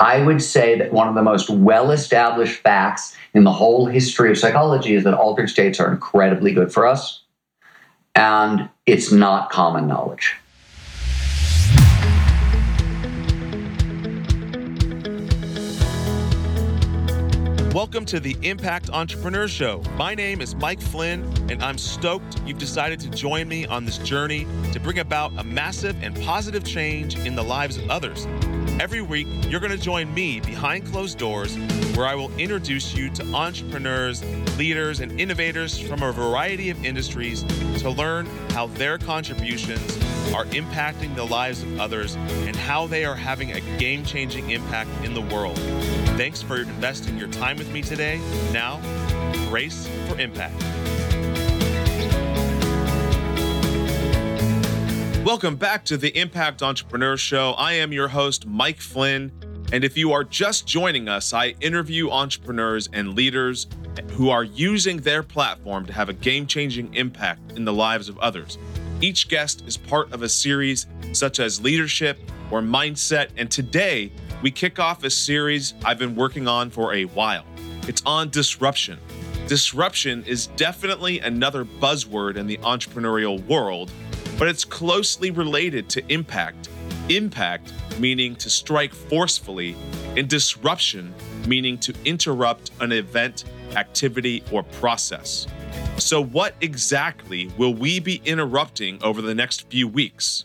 I would say that one of the most well established facts in the whole history of psychology is that altered states are incredibly good for us. And it's not common knowledge. Welcome to the Impact Entrepreneur Show. My name is Mike Flynn, and I'm stoked you've decided to join me on this journey to bring about a massive and positive change in the lives of others. Every week, you're going to join me behind closed doors, where I will introduce you to entrepreneurs, leaders, and innovators from a variety of industries to learn how their contributions are impacting the lives of others and how they are having a game changing impact in the world. Thanks for investing your time with me today. Now, race for impact. Welcome back to the Impact Entrepreneur Show. I am your host, Mike Flynn. And if you are just joining us, I interview entrepreneurs and leaders who are using their platform to have a game changing impact in the lives of others. Each guest is part of a series such as leadership or mindset. And today, we kick off a series I've been working on for a while. It's on disruption. Disruption is definitely another buzzword in the entrepreneurial world, but it's closely related to impact. Impact meaning to strike forcefully, and disruption meaning to interrupt an event, activity, or process. So, what exactly will we be interrupting over the next few weeks?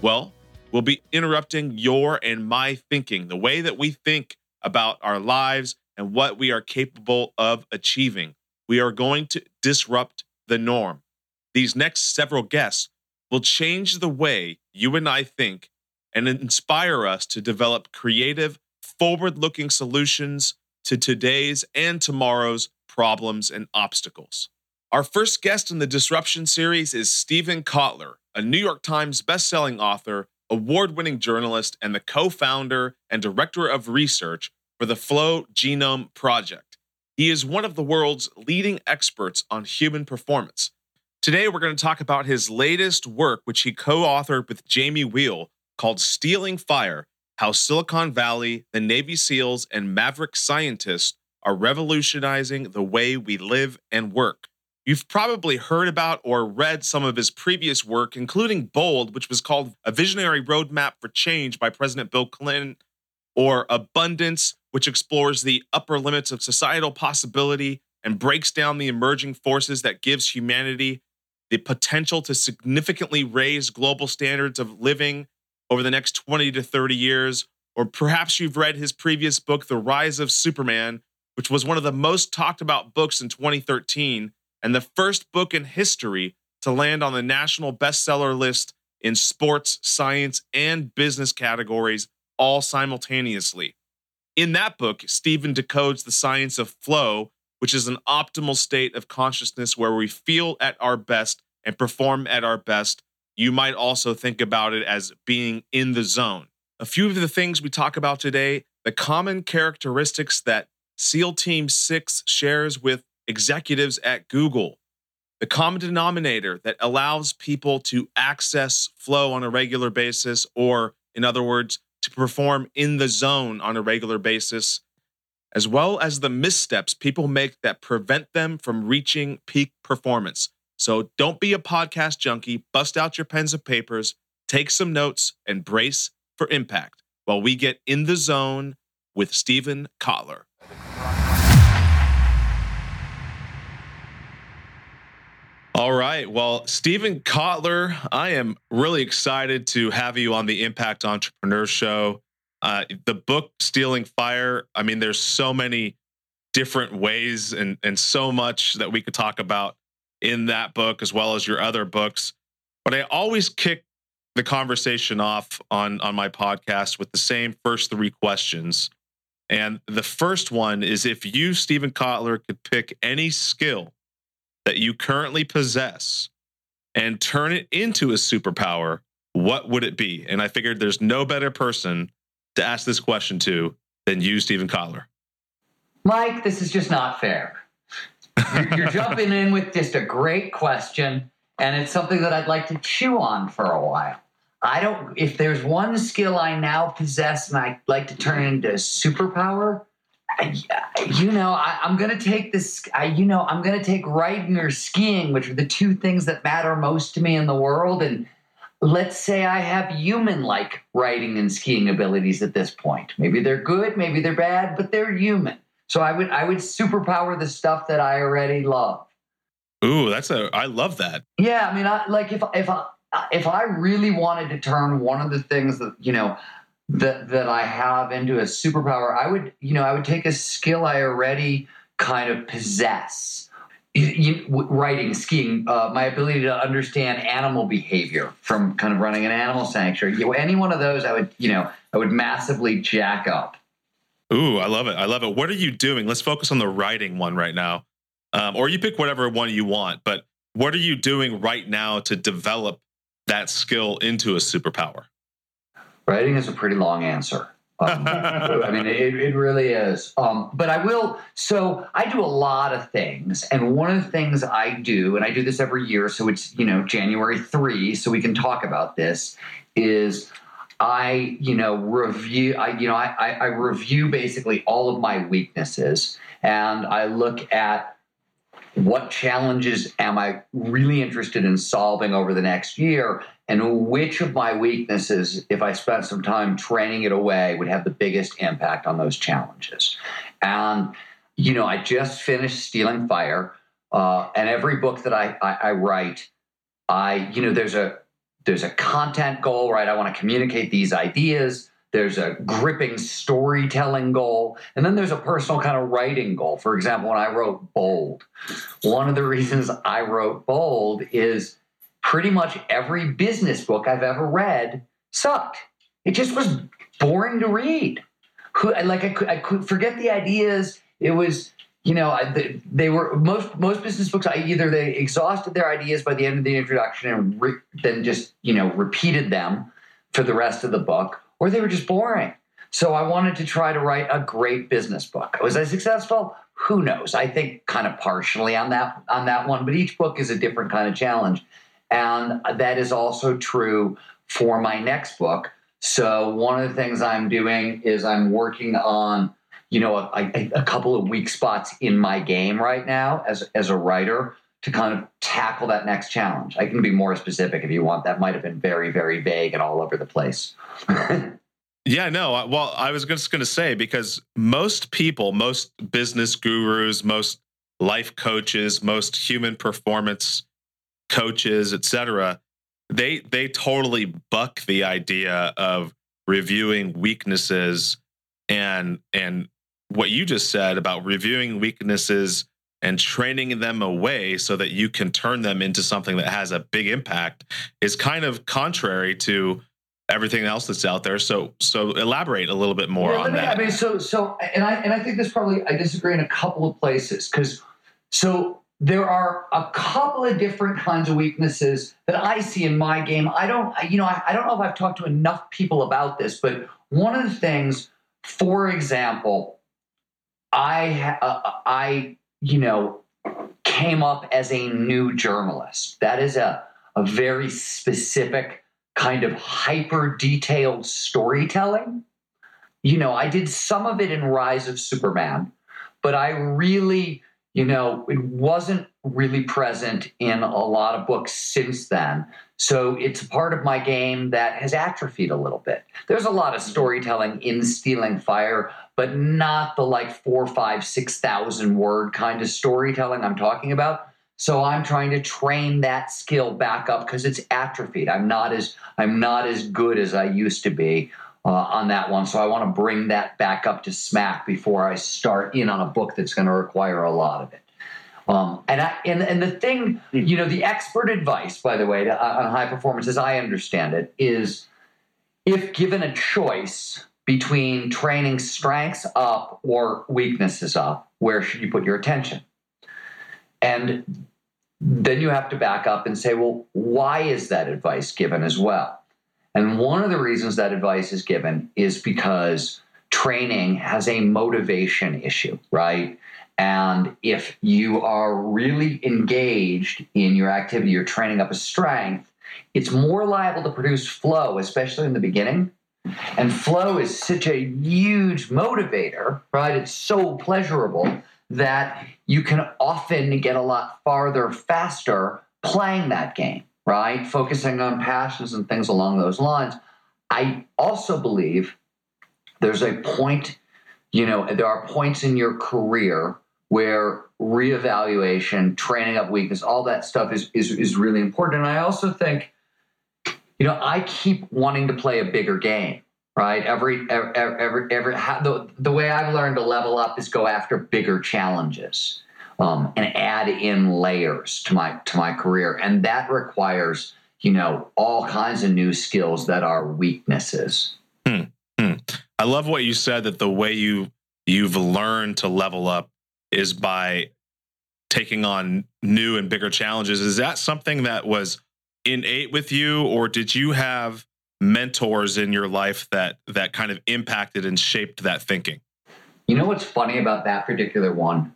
Well, we'll be interrupting your and my thinking, the way that we think about our lives and what we are capable of achieving. We are going to disrupt the norm. These next several guests will change the way you and I think and inspire us to develop creative, forward looking solutions to today's and tomorrow's problems and obstacles. Our first guest in the Disruption series is Steven Kotler, a New York Times bestselling author award winning journalist, and the co founder and director of research for the Flow Genome Project. He is one of the world's leading experts on human performance. Today, we're going to talk about his latest work, which he co authored with Jamie Wheal, called Stealing Fire How Silicon Valley, the Navy SEALs, and Maverick scientists are revolutionizing the way we live and work. You've probably heard about or read some of his previous work, including Bold, which was called A Visionary Roadmap for Change by President Bill Clinton, or Abundance, which explores the upper limits of societal possibility and breaks down the emerging forces that gives humanity the potential to significantly raise global standards of living over the next 20 to 30 years. Or perhaps you've read his previous book, The Rise of Superman, which was one of the most talked about books in 2013 and the first book in history to land on the national bestseller list in sports, science, and business categories all simultaneously. In that book, Steven decodes the science of flow, which is an optimal state of consciousness where we feel at our best and perform at our best. You might also think about it as being in the zone. A few of the things we talk about today, the common characteristics that SEAL Team 6 shares with executives at Google, the common denominator that allows people to access flow on a regular basis, or in other words, to perform in the zone on a regular basis, as well as the missteps people make that prevent them from reaching peak performance. So don't be a podcast junkie, bust out your pens and papers, take some notes, and brace for impact while we get in the zone with Steven Kotler. All right. Well, Steven Kotler, I am really excited to have you on the Impact Entrepreneur Show. Uh, the book Stealing Fire, I mean, there's so many different ways and, and so much that we could talk about in that book as well as your other books. But I always kick the conversation off on, on my podcast with the same first three questions. And the first one is if you, Steven Kotler, could pick any skill that you currently possess and turn it into a superpower, what would it be? And I figured there's no better person to ask this question to than you, Steven Kotler. Mike, this is just not fair. You're, you're jumping in with just a great question, and it's something that I'd like to chew on for a while. I don't. If there's one skill I now possess and I'd like to turn into a superpower, I, you know, I, am going to take this. I, you know, I'm going to take riding or skiing, which are the two things that matter most to me in the world. And let's say I have human-like riding and skiing abilities at this point. Maybe they're good, maybe they're bad, but they're human. So I would I would superpower the stuff that I already love. Ooh, that's a I love that. Yeah, I mean, I, like if if I if I really wanted to turn one of the things that you know that that I have into a superpower, I would you know I would take a skill I already kind of possess. You, writing, skiing, uh, my ability to understand animal behavior from kind of running an animal sanctuary. You know, any one of those, I would, you know, I would massively jack up. Ooh, I love it. I love it. What are you doing? Let's focus on the writing one right now. Um, or you pick whatever one you want, but what are you doing right now to develop that skill into a superpower? Writing is a pretty long answer. Um, I mean, it, it really is. Um, but I will. So I do a lot of things, and one of the things I do, and I do this every year. So it's you know January three, so we can talk about this. Is I you know review. I you know I, I, I review basically all of my weaknesses, and I look at what challenges am I really interested in solving over the next year? And which of my weaknesses, if I spent some time training it away, would have the biggest impact on those challenges? And, you know, I just finished Stealing Fire. Uh, and every book that I, I, I write, I, you know, there's a there's a content goal, right? I want to communicate these ideas there's a gripping storytelling goal, and then there's a personal kind of writing goal. For example, when I wrote Bold, one of the reasons I wrote Bold is pretty much every business book I've ever read sucked. It just was boring to read. Like I could, I could forget the ideas. It was, you know, they, they were most most business books. I either they exhausted their ideas by the end of the introduction and re, then just you know repeated them for the rest of the book, or they were just boring. So I wanted to try to write a great business book. Was I successful? Who knows? I think kind of partially on that on that one, but each book is a different kind of challenge. And that is also true for my next book. So one of the things I'm doing is I'm working on, you know, a, a, a couple of weak spots in my game right now as as a writer to kind of tackle that next challenge. I can be more specific if you want. That might have been very, very vague and all over the place. yeah, no. Well, I was just going to say because most people, most business gurus, most life coaches, most human performance coaches, etc., they they totally buck the idea of reviewing weaknesses and and what you just said about reviewing weaknesses and training them away so that you can turn them into something that has a big impact is kind of contrary to everything else that's out there. So so elaborate a little bit more yeah, on me, that. I mean, so so and I and I think this probably I disagree in a couple of places because so there are a couple of different kinds of weaknesses that I see in my game. I don't, you know, I, I don't know if I've talked to enough people about this, but one of the things, for example, I uh, I you know, came up as a new journalist. That is a, a very specific kind of hyper detailed storytelling. You know, I did some of it in Rise of Superman, but I really, you mm-hmm. know, it wasn't really present in a lot of books since then. So it's part of my game that has atrophied a little bit. There's a lot of mm-hmm. storytelling in Stealing Fire, but not the like four, five, six thousand word kind of storytelling I'm talking about. So I'm trying to train that skill back up because it's atrophied. I'm not as I'm not as good as I used to be uh, on that one. So I want to bring that back up to smack before I start in on a book that's going to require a lot of it. Um, and, I, and and the thing, you know, the expert advice, by the way, to, uh, on high performance, as I understand it, is if given a choice between training strengths up or weaknesses up, where should you put your attention? And then you have to back up and say, well, why is that advice given as well? And one of the reasons that advice is given is because training has a motivation issue, right? And if you are really engaged in your activity, you're training up a strength, it's more liable to produce flow, especially in the beginning. And flow is such a huge motivator, right? It's so pleasurable that you can often get a lot farther faster playing that game, right? Focusing on passions and things along those lines. I also believe there's a point, you know, there are points in your career where reevaluation, training up weakness, all that stuff is, is, is really important. And I also think, you know, I keep wanting to play a bigger game right? Every every every, every the the way I've learned to level up is go after bigger challenges um, and add in layers to my to my career, and that requires you know all kinds of new skills that are weaknesses. Hmm. Hmm. I love what you said that the way you you've learned to level up is by taking on new and bigger challenges. Is that something that was innate with you, or did you have mentors in your life that that kind of impacted and shaped that thinking? You know what's funny about that particular one?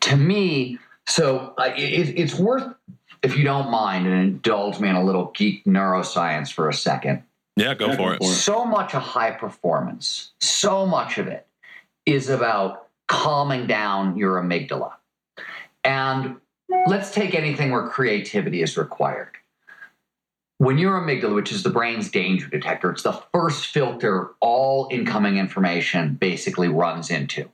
To me, so uh, it, it's worth, if you don't mind, and indulge me in a little geek neuroscience for a second. Yeah, go for it. So much of high performance, so much of it is about calming down your amygdala. And let's take anything where creativity is required when your amygdala, which is the brain's danger detector, it's the first filter all incoming information basically runs into.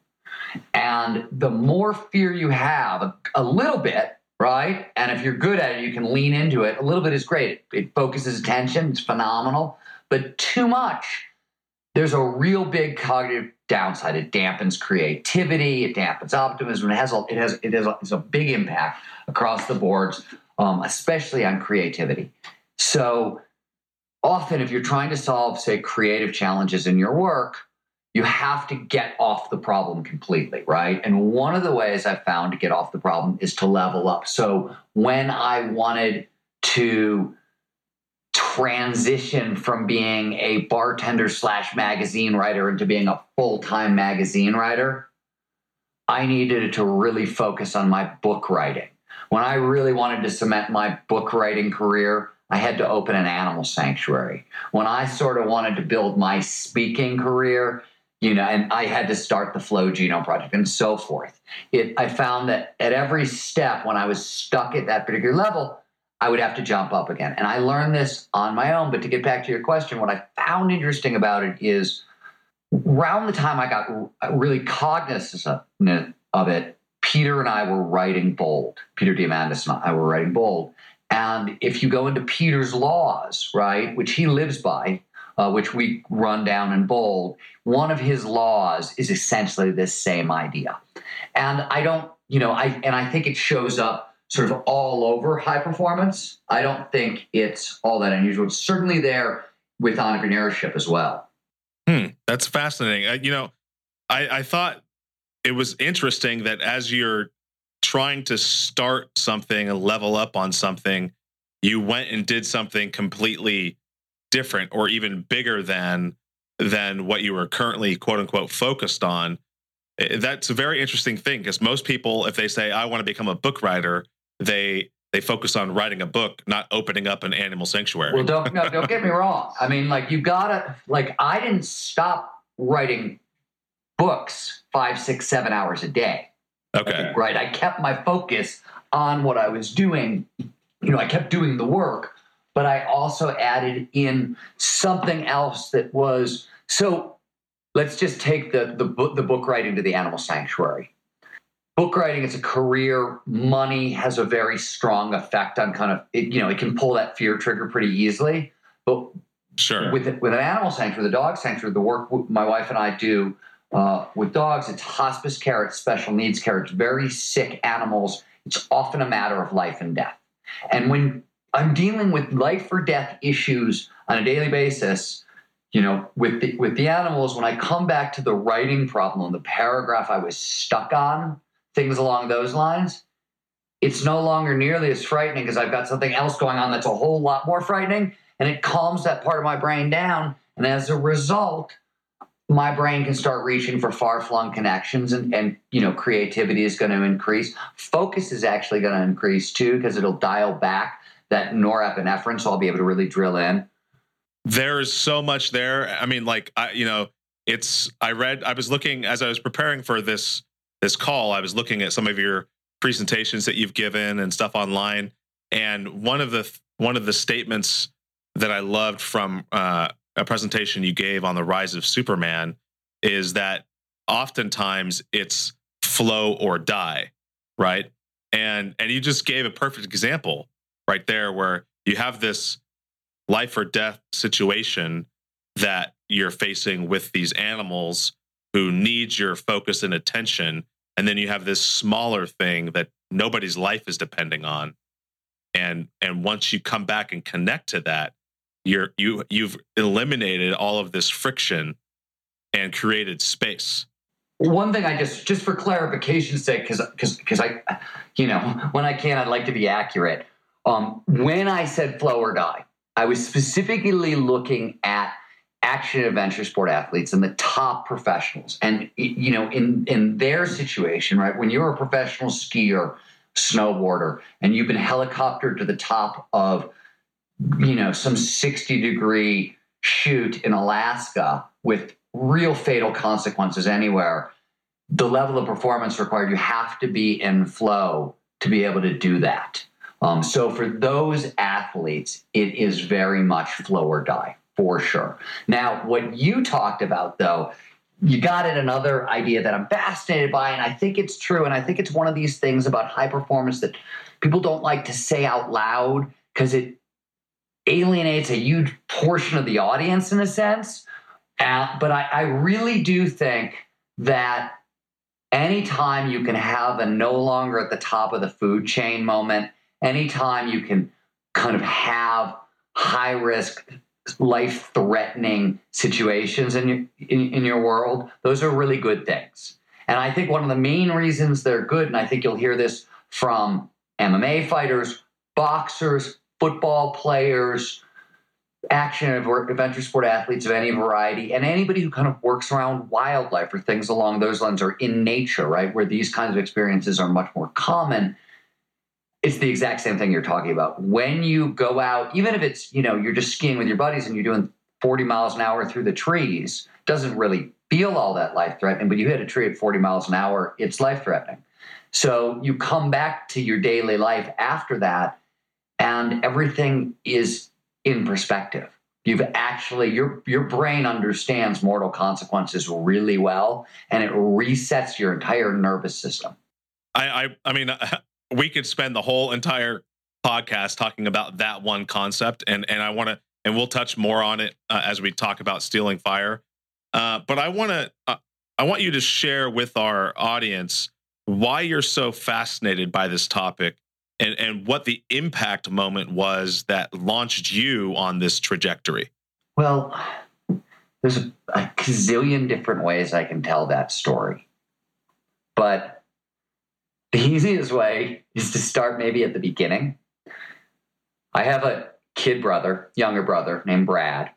And the more fear you have, a, little bit, right? And if you're good at it, you can lean into it. A little bit is great. It, it focuses attention, it's phenomenal. But too much, there's a real big cognitive downside. It dampens creativity, it dampens optimism. It has a, it has it has a, it's a big impact across the boards, um, especially on creativity. So often, if you're trying to solve, say, creative challenges in your work, you have to get off the problem completely, right? And one of the ways I found to get off the problem is to level up. So when I wanted to transition from being a bartender slash magazine writer into being a full time magazine writer, I needed to really focus on my book writing. When I really wanted to cement my book writing career, I had to open an animal sanctuary. When I sort of wanted to build my speaking career, you know, and I had to start the Flow Genome Project and so forth. It, I found that at every step, when I was stuck at that particular level, I would have to jump up again. And I learned this on my own. But to get back to your question, what I found interesting about it is around the time I got really cognizant of it, Peter and I were writing Bold. Peter Diamandis and I were writing Bold. And if you go into Peter's laws, right, which he lives by, uh, which we run down in bold, one of his laws is essentially this same idea. And I don't, you know, I and I think it shows up sort of all over high performance. I don't think it's all that unusual. It's certainly there with entrepreneurship as well. Hmm, that's fascinating. Uh, you know, I, I thought it was interesting that as you're trying to start something and level up on something, you went and did something completely different or even bigger than than what you were currently quote unquote focused on. Eh, that's a very interesting thing because most people, if they say I want to become a book writer, they they focus on writing a book, not opening up an animal sanctuary. Well, don't no, don't get me wrong. I mean, like you gotta like I didn't stop writing books five, six, seven hours a day. Okay. Right. I kept my focus on what I was doing. You know, I kept doing the work, but I also added in something else that was so. Let's just take the the book the book writing to the animal sanctuary. Book writing is a career. Money has a very strong effect on kind of it, you know it can pull that fear trigger pretty easily. But sure, with with an animal sanctuary, the dog sanctuary, the work my wife and I do uh, with dogs, it's hospice care, it's special needs care, it's very sick animals. It's often a matter of life and death. And when I'm dealing with life or death issues on a daily basis, you know, with the, with the animals, when I come back to the writing problem, the paragraph I was stuck on, things along those lines, it's no longer nearly as frightening because I've got something else going on that's a whole lot more frightening, and it calms that part of my brain down. And as a result, my brain can start reaching for far-flung connections and, and you know creativity is going to increase focus is actually going to increase too because it'll dial back that norepinephrine, so I'll be able to really drill in. There's so much there. I mean, like I, you know, it's I read I was looking as I was preparing for this this call, I was looking at some of your presentations that you've given and stuff online. And one of the one of the statements that I loved from uh, a presentation you gave on the rise of Superman is that oftentimes it's flow or die, right? And and you just gave a perfect example right there where you have this life or death situation that you're facing with these animals who need your focus and attention. And then you have this smaller thing that nobody's life is depending on. And and once you come back and connect to that you're you you've eliminated all of this friction and created space. One thing i just just for clarification's sake because because because i you know when i can i'd like to be accurate um when i said flow or die i was specifically looking at action adventure sport athletes and the top professionals. And you know in in their situation right when you're a professional skier snowboarder and you've been helicoptered to the top of you know some 60 degree chute in alaska with real fatal consequences anywhere the level of performance required you have to be in flow to be able to do that um, so for those athletes it is very much flow or die for sure. Now, what you talked about, though, you got at another idea that I'm fascinated by, and I think it's true. And I think it's one of these things about high performance that people don't like to say out loud because it alienates a huge portion of the audience in a sense. Uh, but I, I really do think that anytime you can have a no longer at the top of the food chain moment, anytime you can kind of have high risk life threatening situations in your in, in your world those are really good things. And i think one of the main reasons they're good and i think you'll hear this from mma fighters boxers football players action adventure sport athletes of any variety and anybody who kind of works around wildlife or things along those lines or in nature right where these kinds of experiences are much more common it's the exact same thing you're talking about. When you go out, even if it's, you know, you're just skiing with your buddies and you're doing 40 miles an hour through the trees, doesn't really feel all that life threatening, but you hit a tree at 40 miles an hour, it's life threatening. So you come back to your daily life after that, and everything is in perspective. You've actually your your brain understands mortal consequences really well, and it resets your entire nervous system. I I, I mean, we could spend the whole entire podcast talking about that one concept, and and I want to, and we'll touch more on it uh, as we talk about stealing fire. Uh, but I want to, uh, I want you to share with our audience why you're so fascinated by this topic, and and what the impact moment was that launched you on this trajectory. Well, there's a, a gazillion different ways I can tell that story, but the easiest way is to start maybe at the beginning. I have a kid brother, younger brother named Brad.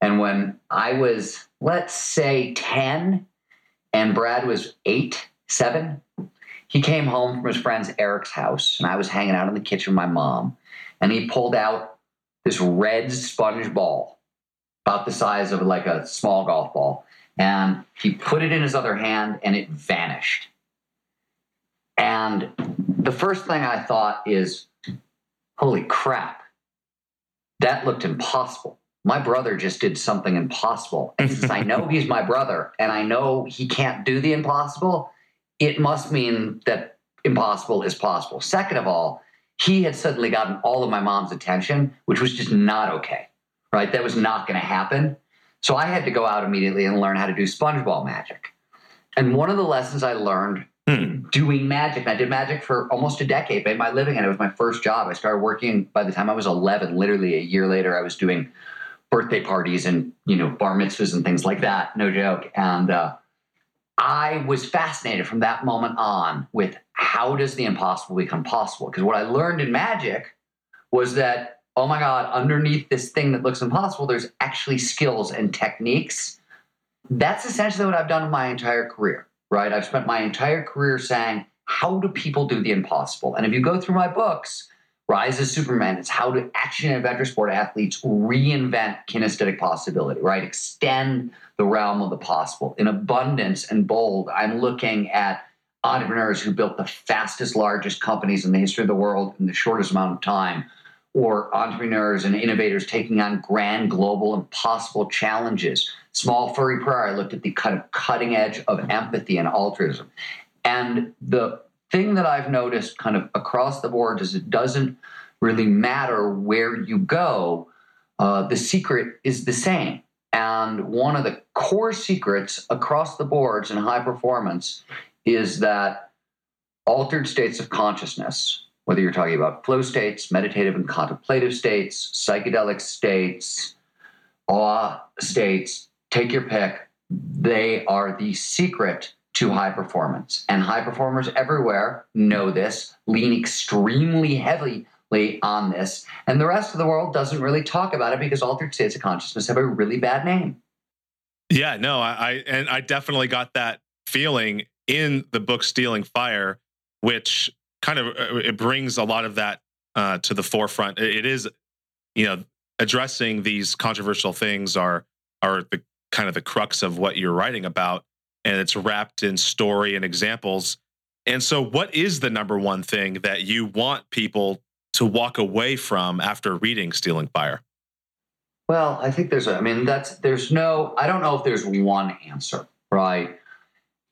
And when I was, let's say, 10 and Brad was eight, seven, he came home from his friend's Eric's house and I was hanging out in the kitchen with my mom. And he pulled out this red sponge ball, about the size of like a small golf ball. And he put it in his other hand and it vanished. And the first thing I thought is, holy crap, that looked impossible. My brother just did something impossible. And since I know he's my brother and I know he can't do the impossible, it must mean that impossible is possible. Second of all, he had suddenly gotten all of my mom's attention, which was just not okay, right? That was not going to happen. So I had to go out immediately and learn how to do SpongeBall magic. And one of the lessons I learned Hmm. doing magic. I did magic for almost a decade, made my living, and it was my first job. I started working by the time I was 11. Literally a year later, I was doing birthday parties and you know bar mitzvahs and things like that. No joke. And uh, I was fascinated from that moment on with how does the impossible become possible? Because what I learned in magic was that oh my god, underneath this thing that looks impossible, there's actually skills and techniques. That's essentially what I've done in my entire career right? I've spent my entire career saying, how do people do the impossible? And if you go through my books, Rise of Superman. It's how do action and adventure sport athletes reinvent kinesthetic possibility, right? Extend the realm of the possible. In abundance and bold, I'm looking at entrepreneurs who built the fastest, largest companies in the history of the world in the shortest amount of time, or entrepreneurs and innovators taking on grand, global, impossible challenges. Small Furry Prayer, I looked at the kind of cutting edge of empathy and altruism. And the thing that I've noticed kind of across the board is it doesn't really matter where you go. Uh, the secret is the same. And one of the core secrets across the boards in high performance is that altered states of consciousness, whether you're talking about flow states, meditative and contemplative states, psychedelic states, awe states, take your pick, they are the secret to high performance. And high performers everywhere know this, lean extremely heavily on this. And the rest of the world doesn't really talk about it because altered states of consciousness have a really bad name. Yeah, no, I, I and I definitely got that feeling in the book Stealing Fire, which kind of uh, it brings a lot of that uh, to the forefront. It is, you know, addressing these controversial things are are the kind of the crux of what you're writing about and it's wrapped in story and examples. And so, what is the number one thing that you want people to walk away from after reading Stealing Fire? Well, I think there's a, I mean, that's, there's no, I don't know if there's one answer, right?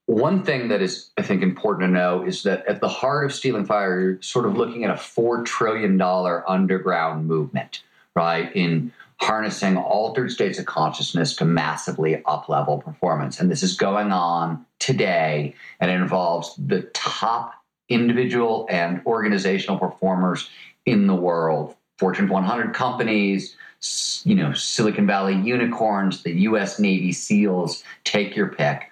One thing that is, I think, important to know is that at the heart of Stealing Fire, you're sort of looking at a $4 trillion underground movement, right? In harnessing altered states of consciousness to massively uplevel performance. And this is going on today, and it involves the top individual and organizational performers in the world Fortune 100 companies, you know, Silicon Valley unicorns, the US Navy SEALs, take your pick.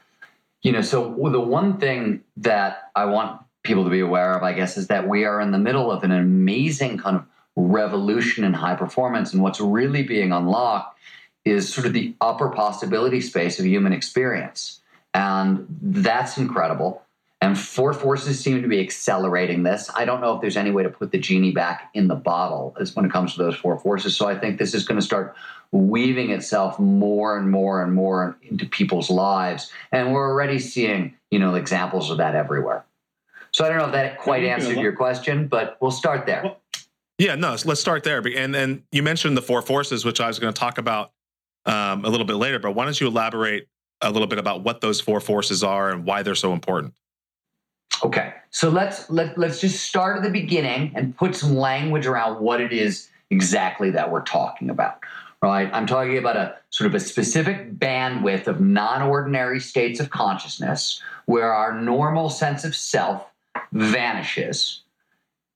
You know, so the one thing that I want people to be aware of, I guess, is that we are in the middle of an amazing kind of revolution in high performance. And what's really being unlocked is sort of the upper possibility space of human experience. And that's incredible. And four forces seem to be accelerating this. I don't know if there's any way to put the genie back in the bottle as when it comes to those four forces. So I think this is going to start weaving itself more and more and more into people's lives. And we're already seeing, you know, examples of that everywhere. So I don't know if that quite answered your question, but we'll start there. Well, yeah, no, let's start there. And then you mentioned the four forces, which I was going to talk about um, a little bit later. But why don't you elaborate a little bit about what those four forces are and why they're so important? Okay, so let's let, let's just start at the beginning and put some language around what it is exactly that we're talking about. Right, I'm talking about a sort of a specific bandwidth of non-ordinary states of consciousness where our normal sense of self vanishes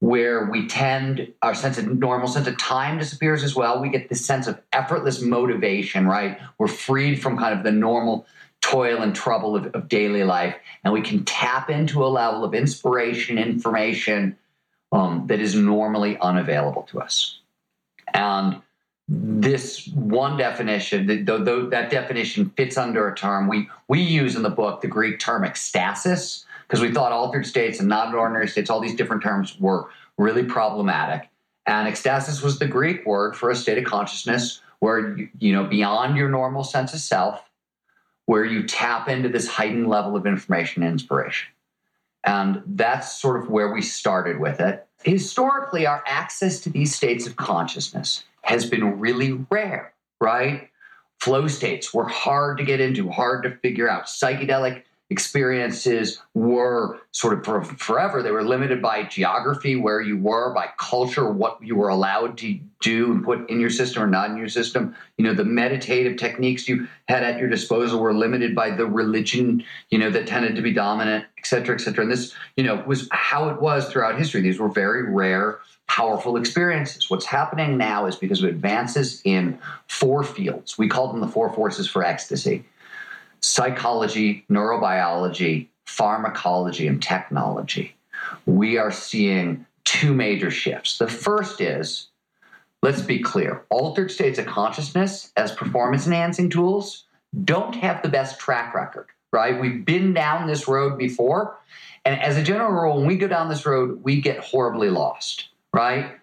where we tend our sense of normal sense of time disappears as well. We get this sense of effortless motivation right? We're freed from kind of the normal toil and trouble of, of daily life and we can tap into a level of inspiration information um, that is normally unavailable to us. And this one definition the, that definition fits under a term we we use in the book the greek term ecstasis because we thought altered states and non ordinary states, all these different terms were really problematic. And ecstasis was the Greek word for a state of consciousness where, you know, beyond your normal sense of self, where you tap into this heightened level of information and inspiration. And that's sort of where we started with it. Historically, our access to these states of consciousness has been really rare, right? Flow states were hard to get into, hard to figure out. Psychedelic experiences were sort of for forever. They were limited by geography, where you were, by culture, what you were allowed to do and put in your system or not in your system. You know, the meditative techniques you had at your disposal were limited by the religion, you know, that tended to be dominant, et cetera, et cetera. And this, you know, was how it was throughout history. These were very rare powerful experiences. What's happening now is because of advances in four fields. We call them the four forces for ecstasy psychology, neurobiology, pharmacology, and technology, we are seeing two major shifts. The first is let's be clear altered states of consciousness as performance enhancing tools don't have the best track record, right? We've been down this road before. And as a general rule, when we go down this road, we get horribly lost, right?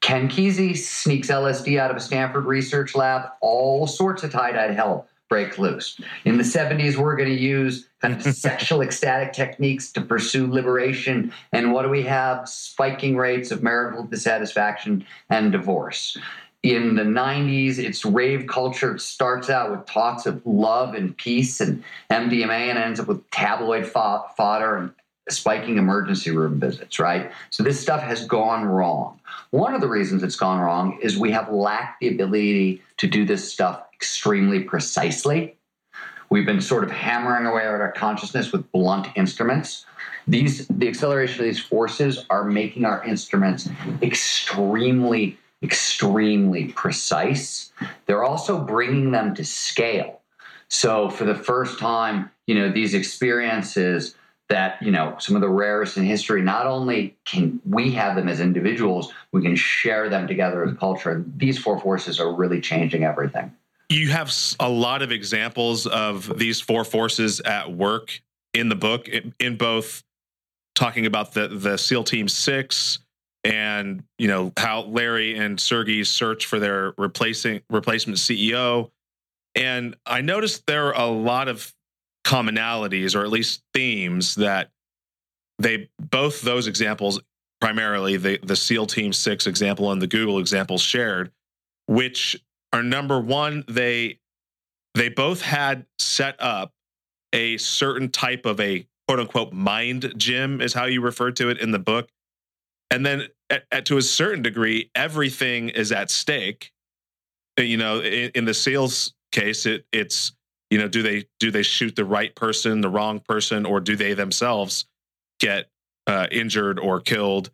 Ken Kesey sneaks LSD out of a Stanford research lab. All sorts of tie-dyed hell break loose. In the 70s, we're going to use kind of sexual ecstatic techniques to pursue liberation. And what do we have? Spiking rates of marital dissatisfaction and divorce. In the 90s, it's rave culture. It starts out with talks of love and peace and MDMA and ends up with tabloid fodder and spiking emergency room visits, right? So this stuff has gone wrong. One of the reasons it's gone wrong is we have lacked the ability to do this stuff extremely precisely. We've been sort of hammering away at our consciousness with blunt instruments. These the acceleration of these forces are making our instruments extremely extremely precise. They're also bringing them to scale. So for the first time, you know, these experiences that you know some of the rarest in history not only can we have them as individuals we can share them together as culture these four forces are really changing everything you have a lot of examples of these four forces at work in the book in, both talking about the the seal team 6 and you know how Larry and Sergey's search for their replacing replacement CEO and I noticed there are a lot of commonalities or at least themes that they both those examples primarily the the SEAL Team 6 example and the Google example shared which are number 1 they they both had set up a certain type of a quote unquote mind gym is how you refer to it in the book. And then at, at, to a certain degree everything is at stake. You know in, in the SEALs case it it's you know do they do they shoot the right person the wrong person or do they themselves get uh, injured or killed?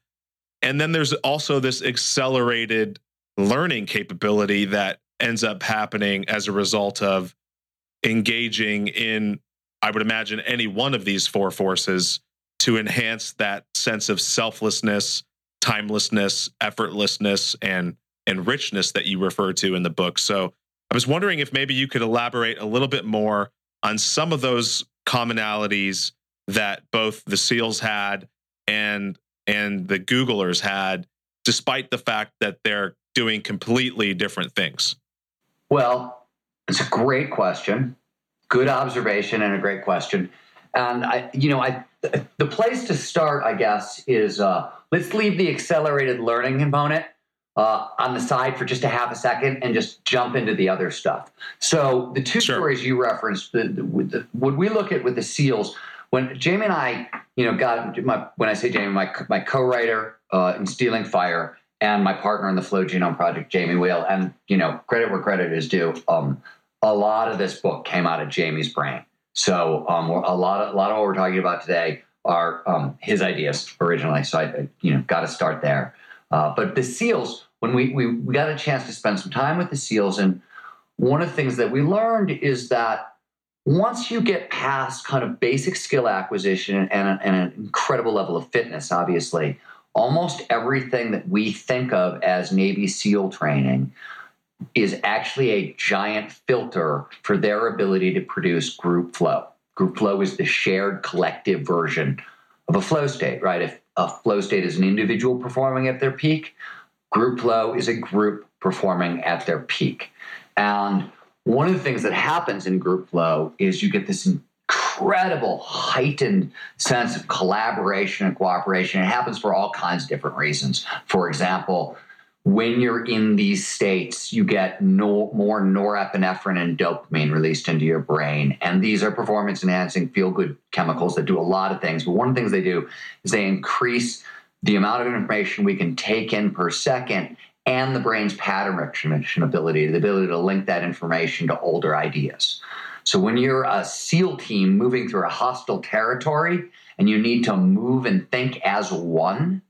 And then there's also this accelerated learning capability that ends up happening as a result of engaging in i would imagine any one of these four forces to enhance that sense of selflessness timelessness effortlessness and and richness that you refer to in the book. So I was wondering if maybe you could elaborate a little bit more on some of those commonalities that both the SEALs had and and the Googlers had, despite the fact that they're doing completely different things. Well, it's a great question. Good observation and a great question. And I, you know, I the place to start, I guess, is uh, let's leave the accelerated learning component uh, on the side for just a half a second and just jump into the other stuff. So the two sure. stories you referenced, the, the, the, when we look at with the SEALs, when Jamie and I, you know, got my when I say Jamie, my my co-writer uh, in Stealing Fire and my partner in the Flow Genome Project, Jamie Wheal. and you know, credit where credit is due. Um, a lot of this book came out of Jamie's brain. So um, a lot of a lot of what we're talking about today are um, his ideas originally. So I, you know, got to start there. Uh, but the SEALs, when we, we, we got a chance to spend some time with the SEALs, and one of the things that we learned is that once you get past kind of basic skill acquisition and, and an incredible level of fitness, obviously, almost everything that we think of as Navy SEAL training is actually a giant filter for their ability to produce group flow. Group flow is the shared collective version of a flow state, right? If a flow state is an individual performing at their peak. Group flow is a group performing at their peak. And one of the things that happens in group flow is you get this incredible heightened sense of collaboration and cooperation. It happens for all kinds of different reasons. For example, when you're in these states, you get no, more norepinephrine and dopamine released into your brain. And these are performance enhancing feel good chemicals that do a lot of things. But one of the things they do is they increase the amount of information we can take in per second and the brain's pattern recognition ability, the ability to link that information to older ideas. So when you're a SEAL team moving through a hostile territory and you need to move and think as one,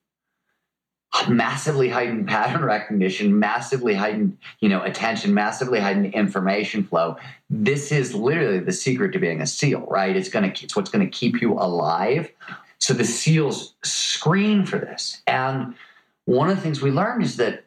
massively heightened pattern recognition, massively heightened, you know, attention, massively heightened information flow. This is literally the secret to being a SEAL, right? It's gonna it's what's gonna keep you alive. So the SEALs screen for this. And one of the things we learned is that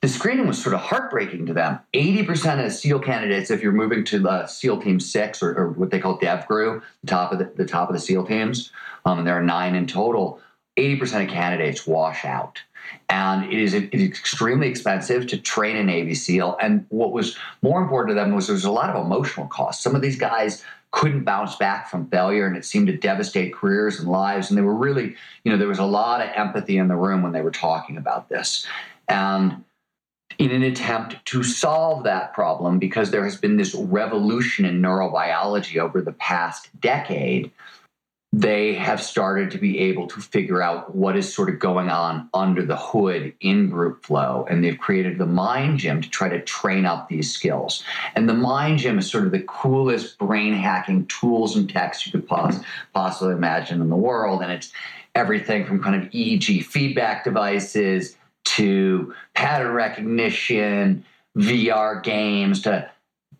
the screening was sort of heartbreaking to them. 80% of SEAL candidates, if you're moving to the SEAL Team Six or, or what they call DevGru, the top of the, the top of the SEAL teams, um, and there are nine in total, 80% of candidates wash out. And it is, it is extremely expensive to train a Navy SEAL. And what was more important to them was there was a lot of emotional costs. Some of these guys couldn't bounce back from failure and it seemed to devastate careers and lives. And they were really, you know, there was a lot of empathy in the room when they were talking about this. And in an attempt to solve that problem, because there has been this revolution in neurobiology over the past decade, they have started to be able to figure out what is sort of going on under the hood in group flow. And they've created the Mind Gym to try to train up these skills. And the Mind Gym is sort of the coolest brain hacking tools and techs you could pos- possibly imagine in the world. And it's everything from kind of EEG feedback devices to pattern recognition, VR games to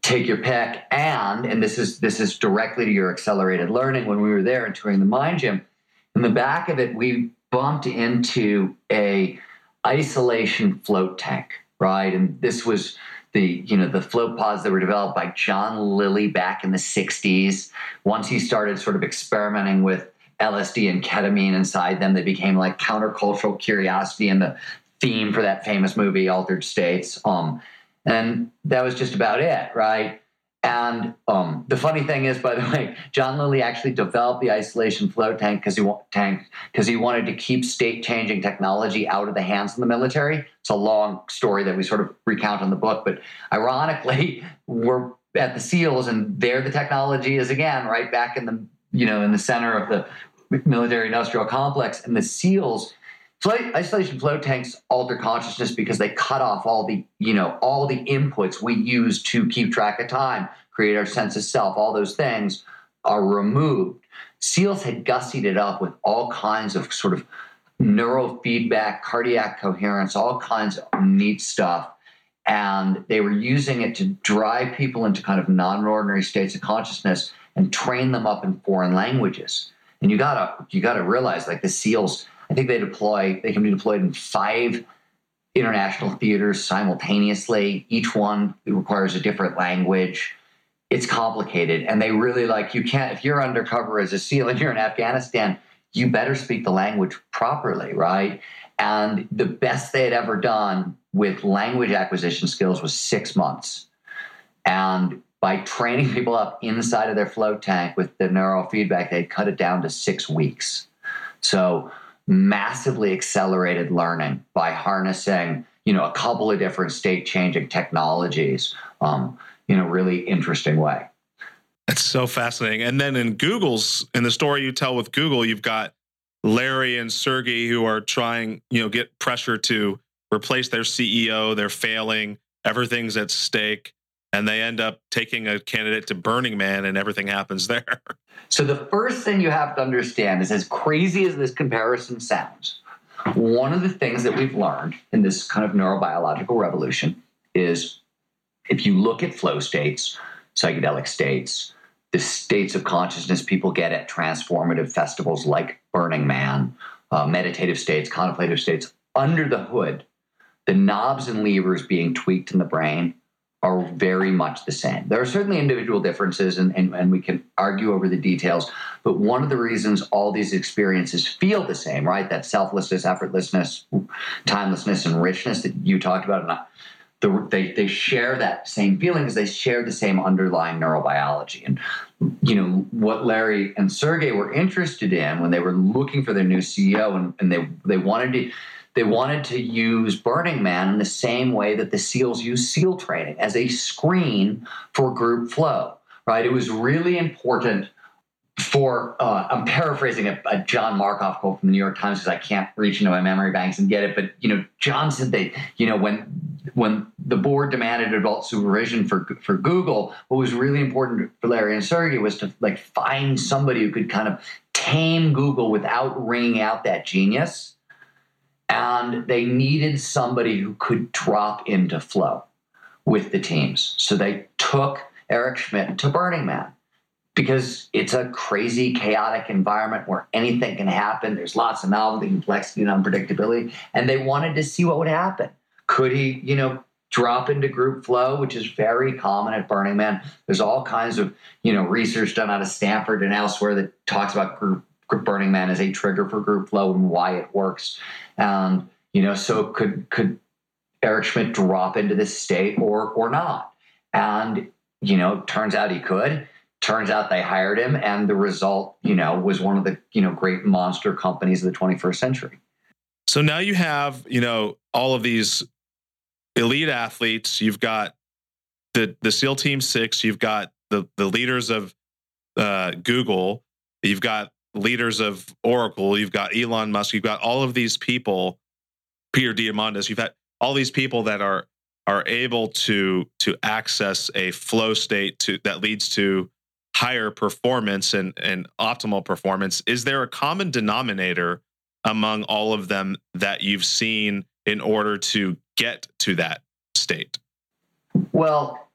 take your pick. And and this is this is directly to your accelerated learning. When we were there and touring the mind gym in the back of it we bumped into a isolation float tank right? And this was the you know the float pods that were developed by john lilly back in the 60s once he started sort of experimenting with lsd and ketamine inside them they became like countercultural curiosity and the theme for that famous movie altered states um, and that was just about it, right? And um, the funny thing is, by the way, John Lilly actually developed the isolation float tank because he tank because he wanted to keep state-changing technology out of the hands of the military. It's a long story that we sort of recount in the book, but ironically, we're at the SEALs, and there the technology is again right back in the you know in the center of the military-industrial complex, and the SEALs Flight isolation flow tanks alter consciousness because they cut off all the, you know, all the inputs we use to keep track of time, create our sense of self, all those things are removed. SEALs had gussied it up with all kinds of sort of neurofeedback, cardiac coherence, all kinds of neat stuff. And they were using it to drive people into kind of non-ordinary states of consciousness and train them up in foreign languages. And you gotta you gotta realize like the SEALs I think they deploy, they can be deployed in five international theaters simultaneously. Each one requires a different language. It's complicated. And they really like, you can't, if you're undercover as a SEAL and you're in Afghanistan, you better speak the language properly, right? And the best they had ever done with language acquisition skills was six months. And by training people up inside of their float tank with the neural feedback, they'd cut it down to six weeks. So massively accelerated learning by harnessing you know a couple of different state changing technologies um, in a really interesting way. That's so fascinating. And then in google's in the story you tell with google you've got larry and sergey who are trying you know get pressure to replace their ceo they're failing. Everything's at stake and they end up taking a candidate to burning man and everything happens there. So the first thing you have to understand is as crazy as this comparison sounds, one of the things that we've learned in this kind of neurobiological revolution is if you look at flow states, psychedelic states, the states of consciousness people get at transformative festivals like Burning Man, uh, meditative states, contemplative states, under the hood, the knobs and levers being tweaked in the brain are very much the same. There are certainly individual differences, and, and, and, we can argue over the details. But one of the reasons all these experiences feel the same, right? That selflessness, effortlessness, timelessness, and richness that you talked about, and the, they, they share that same feeling because they share the same underlying neurobiology. And, you know, what Larry and Sergey were interested in when they were looking for their new CEO and, and they, they wanted to they wanted to use Burning Man in the same way that the SEALs use SEAL training as a screen for group flow, right? It was really important for, uh, I'm paraphrasing a, a, John Markoff quote from the New York Times because I can't reach into my memory banks and get it, but, you know, John said that, you know, when when the board demanded adult supervision for for Google, what was really important for Larry and Sergey was to like find somebody who could kind of tame Google without wringing out that genius and they needed somebody who could drop into flow with the teams. So they took Eric Schmidt to Burning Man because it's a crazy, chaotic environment where anything can happen. There's lots of novelty, complexity, and unpredictability. And they wanted to see what would happen. Could he, you know, drop into group flow, which is very common at Burning Man? There's all kinds of, you know, research done out of Stanford and elsewhere that talks about group Burning Man is a trigger for group flow and why it works. And you know, so could could Eric Schmidt drop into this state or or not? And you know, turns out he could. Turns out they hired him, and the result, you know, was one of the you know great monster companies of the 21st century. So now you have you know all of these elite athletes. You've got the the SEAL Team Six. You've got the the leaders of uh, Google. You've got leaders of Oracle. You've got Elon Musk. You've got all of these people. Peter Diamandis. You've had all these people that are are able to to access a flow state to that leads to higher performance and, and optimal performance is there a common denominator among all of them that you've seen in order to get to that state well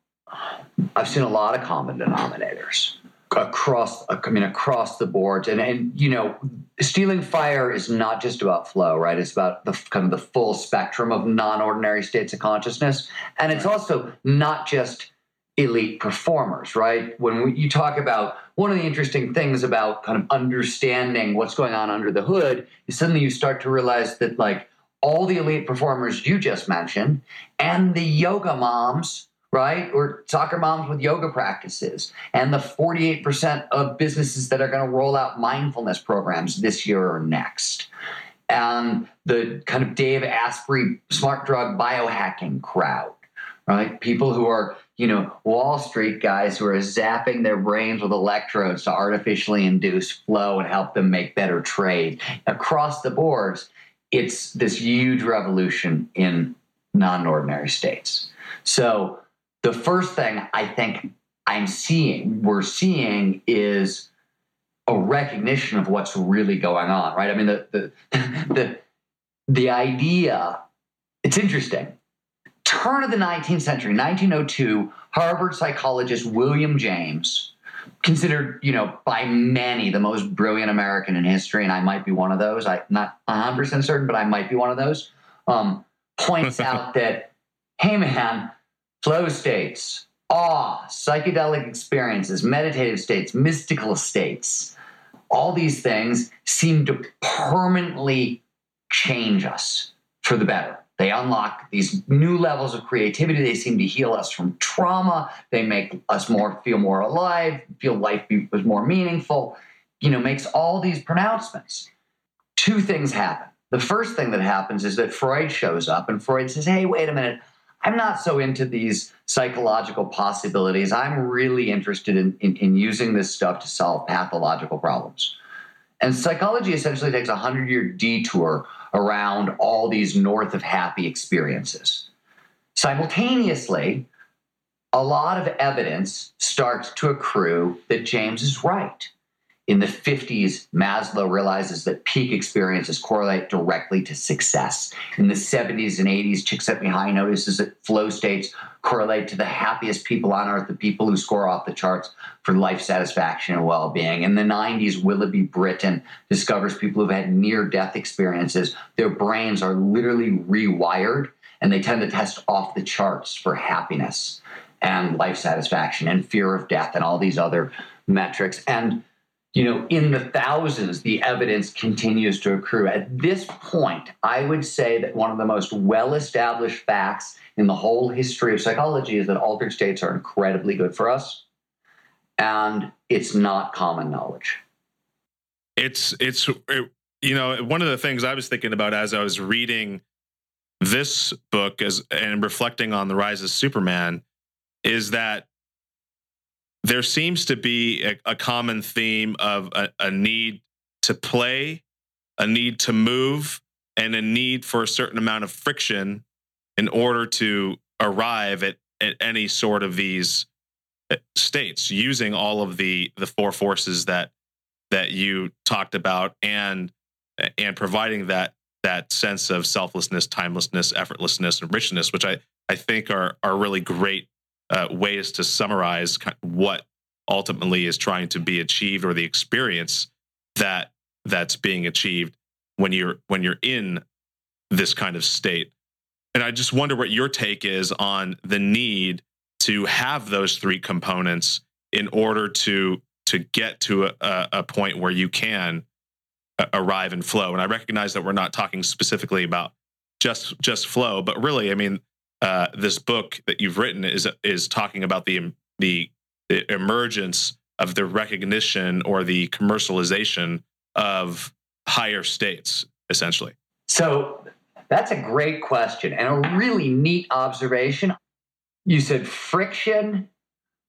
i've seen a lot of common denominators across i mean across the board. And and you know stealing fire is not just about flow right? It's about the kind of the full spectrum of non-ordinary states of consciousness. And it's also not just elite performers right? When we, you talk about one of the interesting things about kind of understanding what's going on under the hood is suddenly you start to realize that like all the elite performers you just mentioned and the yoga moms right? Or soccer moms with yoga practices, and the 48% of businesses that are going to roll out mindfulness programs this year or next. And the kind of Dave Asprey smart drug biohacking crowd, right? People who are, you know, Wall Street guys who are zapping their brains with electrodes to artificially induce flow and help them make better trades. Across the boards, it's this huge revolution in non ordinary states. So, the first thing I think I'm seeing, we're seeing is a recognition of what's really going on, right? I mean, the the the, the idea, it's interesting. Turn of the 19th century, 1902, Harvard psychologist William James, considered, you know, by many the most brilliant American in history, and I might be one of those. I'm not 100% certain, but I might be one of those. Um, points out that, hey man, flow states, awe, psychedelic experiences, meditative states, mystical states, all these things seem to permanently change us for the better. They unlock these new levels of creativity. They seem to heal us from trauma. They make us more feel more alive, feel life was more meaningful. You know, makes all these pronouncements. Two things happen. The first thing that happens is that Freud shows up and Freud says, "Hey, wait a minute. I'm not so into these psychological possibilities. I'm really interested in, in, in using this stuff to solve pathological problems. And psychology essentially takes a hundred year detour around all these north of happy experiences. Simultaneously, a lot of evidence starts to accrue that James is right. In the 50s, Maslow realizes that peak experiences correlate directly to success. In the 70s and 80s, Csikszentmihalyi notices that flow states correlate to the happiest people on earth, the people who score off the charts for life satisfaction and well being. In the 90s, Willoughby Britton discovers people who've had near death experiences, their brains are literally rewired and they tend to test off the charts for happiness and life satisfaction and fear of death and all these other metrics. And you know, in the thousands, the evidence continues to accrue. At this point, I would say that one of the most well established facts in the whole history of psychology is that altered states are incredibly good for us. And it's not common knowledge. It's, it's, it, you know, one of the things I was thinking about as I was reading this book as and reflecting on the rise of Superman is that there seems to be a, a common theme of a, a, need to play, a need to move, and a need for a certain amount of friction in order to arrive at, at any sort of these uh, states using all of the the four forces that that you talked about and and providing that that sense of selflessness timelessness effortlessness and richness which i i think are are really great uh, ways to summarize what ultimately is trying to be achieved or the experience that that's being achieved when you're when you're in this kind of state and i just wonder what your take is on the need to have those three components in order to to get to a, a point where you can uh, arrive in flow. And I recognize that we're not talking specifically about just just flow, but really, I mean, uh, this book that you've written is is talking about the the, the emergence of the recognition or the commercialization of higher states, essentially. So that's a great question and a really neat observation. You said friction,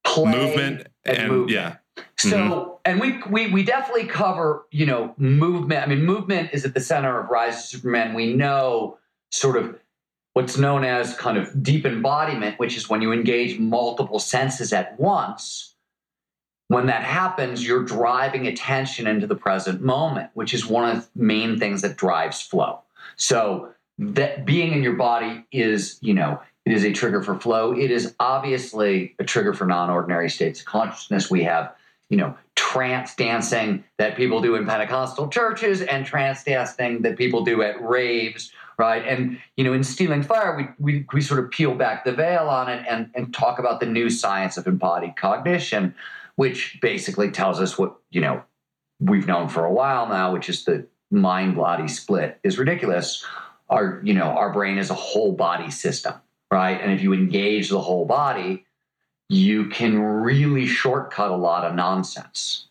play, movement, and, and movement. yeah. So, mm-hmm. and we, we we definitely cover, you know, movement. I mean, movement is at the center of Rise of Superman. We know sort of what's known as kind of deep embodiment, which is when you engage multiple senses at once. When that happens, you're driving attention into the present moment, which is one of the main things that drives flow. So that being in your body is, you know, it is a trigger for flow. It is obviously a trigger for non-ordinary states of consciousness. We have, you know, trance dancing that people do in Pentecostal churches and trance dancing that people do at raves, right? And you know, in Stealing Fire, we we, we sort of peel back the veil on it and, and talk about the new science of embodied cognition, which basically tells us what, you know, we've known for a while now, which is the mind-body split is ridiculous. Our you know our brain is a whole body system right? And if you engage the whole body you can really shortcut a lot of nonsense.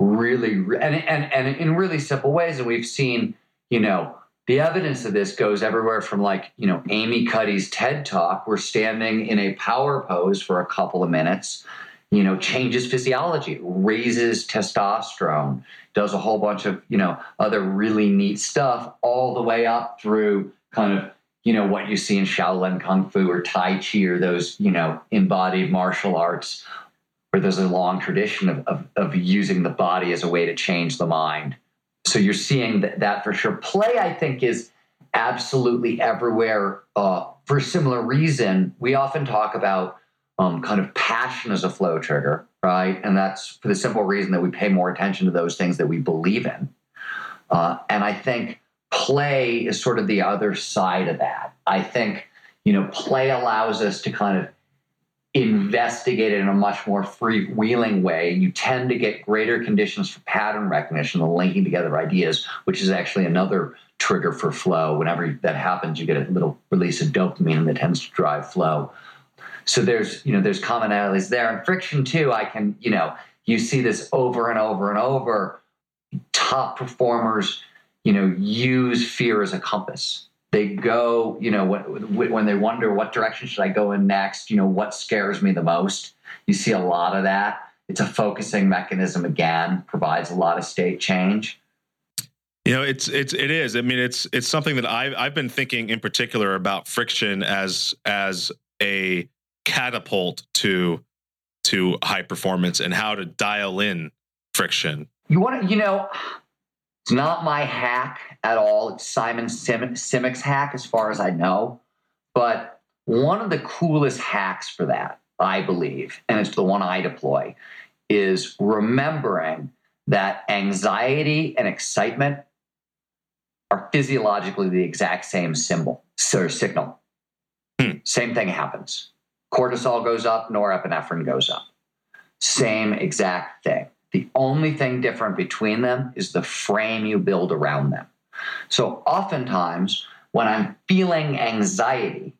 Really and and, and in really simple ways and we've seen you know the evidence of this goes everywhere from like you know amy cuddy's ted talk we're standing in a power pose for a couple of minutes you know changes physiology raises testosterone does a whole bunch of you know other really neat stuff all the way up through kind of you know what you see in Shaolin Kung Fu or Tai Chi or those you know embodied martial arts where there's a long tradition of, of, of using the body as a way to change the mind. So you're seeing that, that for sure. Play, I think, is absolutely everywhere uh, for a similar reason. We often talk about um, kind of passion as a flow trigger right? And that's for the simple reason that we pay more attention to those things that we believe in. Uh, and I think play is sort of the other side of that. I think, you know, play allows us to kind of investigate it in a much more freewheeling way. You tend to get greater conditions for pattern recognition, the linking together ideas, which is actually another trigger for flow. Whenever that happens, you get a little release of dopamine that tends to drive flow. So there's, you know, there's commonalities there. And friction too, I can, you know, you see this over and over and over. Top performers, you know, use fear as a compass. They go, you know, when, when they wonder what direction should I go in next, you know, what scares me the most. You see a lot of that. It's a focusing mechanism again, provides a lot of state change. You know, it's it's it is. I mean, it's it's something that I've I've been thinking in particular about friction as as a catapult to to high performance and how to dial in friction. You want to, you know, it's not my hack at all. It's Simon Sim- Sinek's hack, as far as I know. But one of the coolest hacks for that, I believe, and it's the one I deploy, is remembering that anxiety and excitement are physiologically the exact same symbol or signal. Hmm. Same thing happens cortisol goes up, norepinephrine goes up. Same exact thing. The only thing different between them is the frame you build around them. So oftentimes, when I'm feeling anxiety,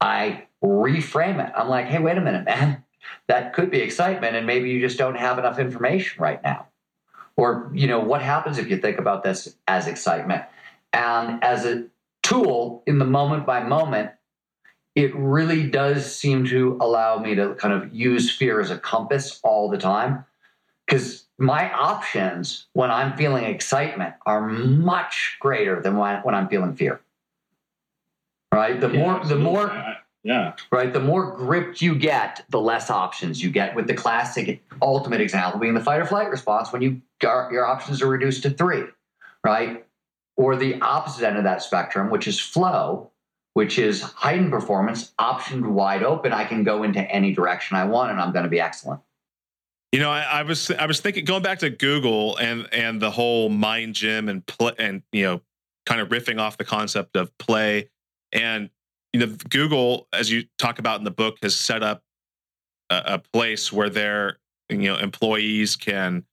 I reframe it. I'm like, hey, wait a minute, man. That could be excitement, and maybe you just don't have enough information right now. Or, you know, what happens if you think about this as excitement? And as a tool in the moment by moment, it really does seem to allow me to kind of use fear as a compass all the time because my options when I'm feeling excitement are much greater than when, when I'm feeling fear. Right? The yeah, more, absolutely. the more, yeah. Right? The more gripped you get, the less options you get. With the classic ultimate example being the fight or flight response, when you your options are reduced to three, right? Or the opposite end of that spectrum, which is flow, which is heightened performance, optioned wide open. I can go into any direction I want, and I'm going to be excellent. You know, I, I, was I was thinking going back to Google and and the whole mind gym and play and you know kind of riffing off the concept of play and you know Google as you talk about in the book has set up a, a place where their you know employees can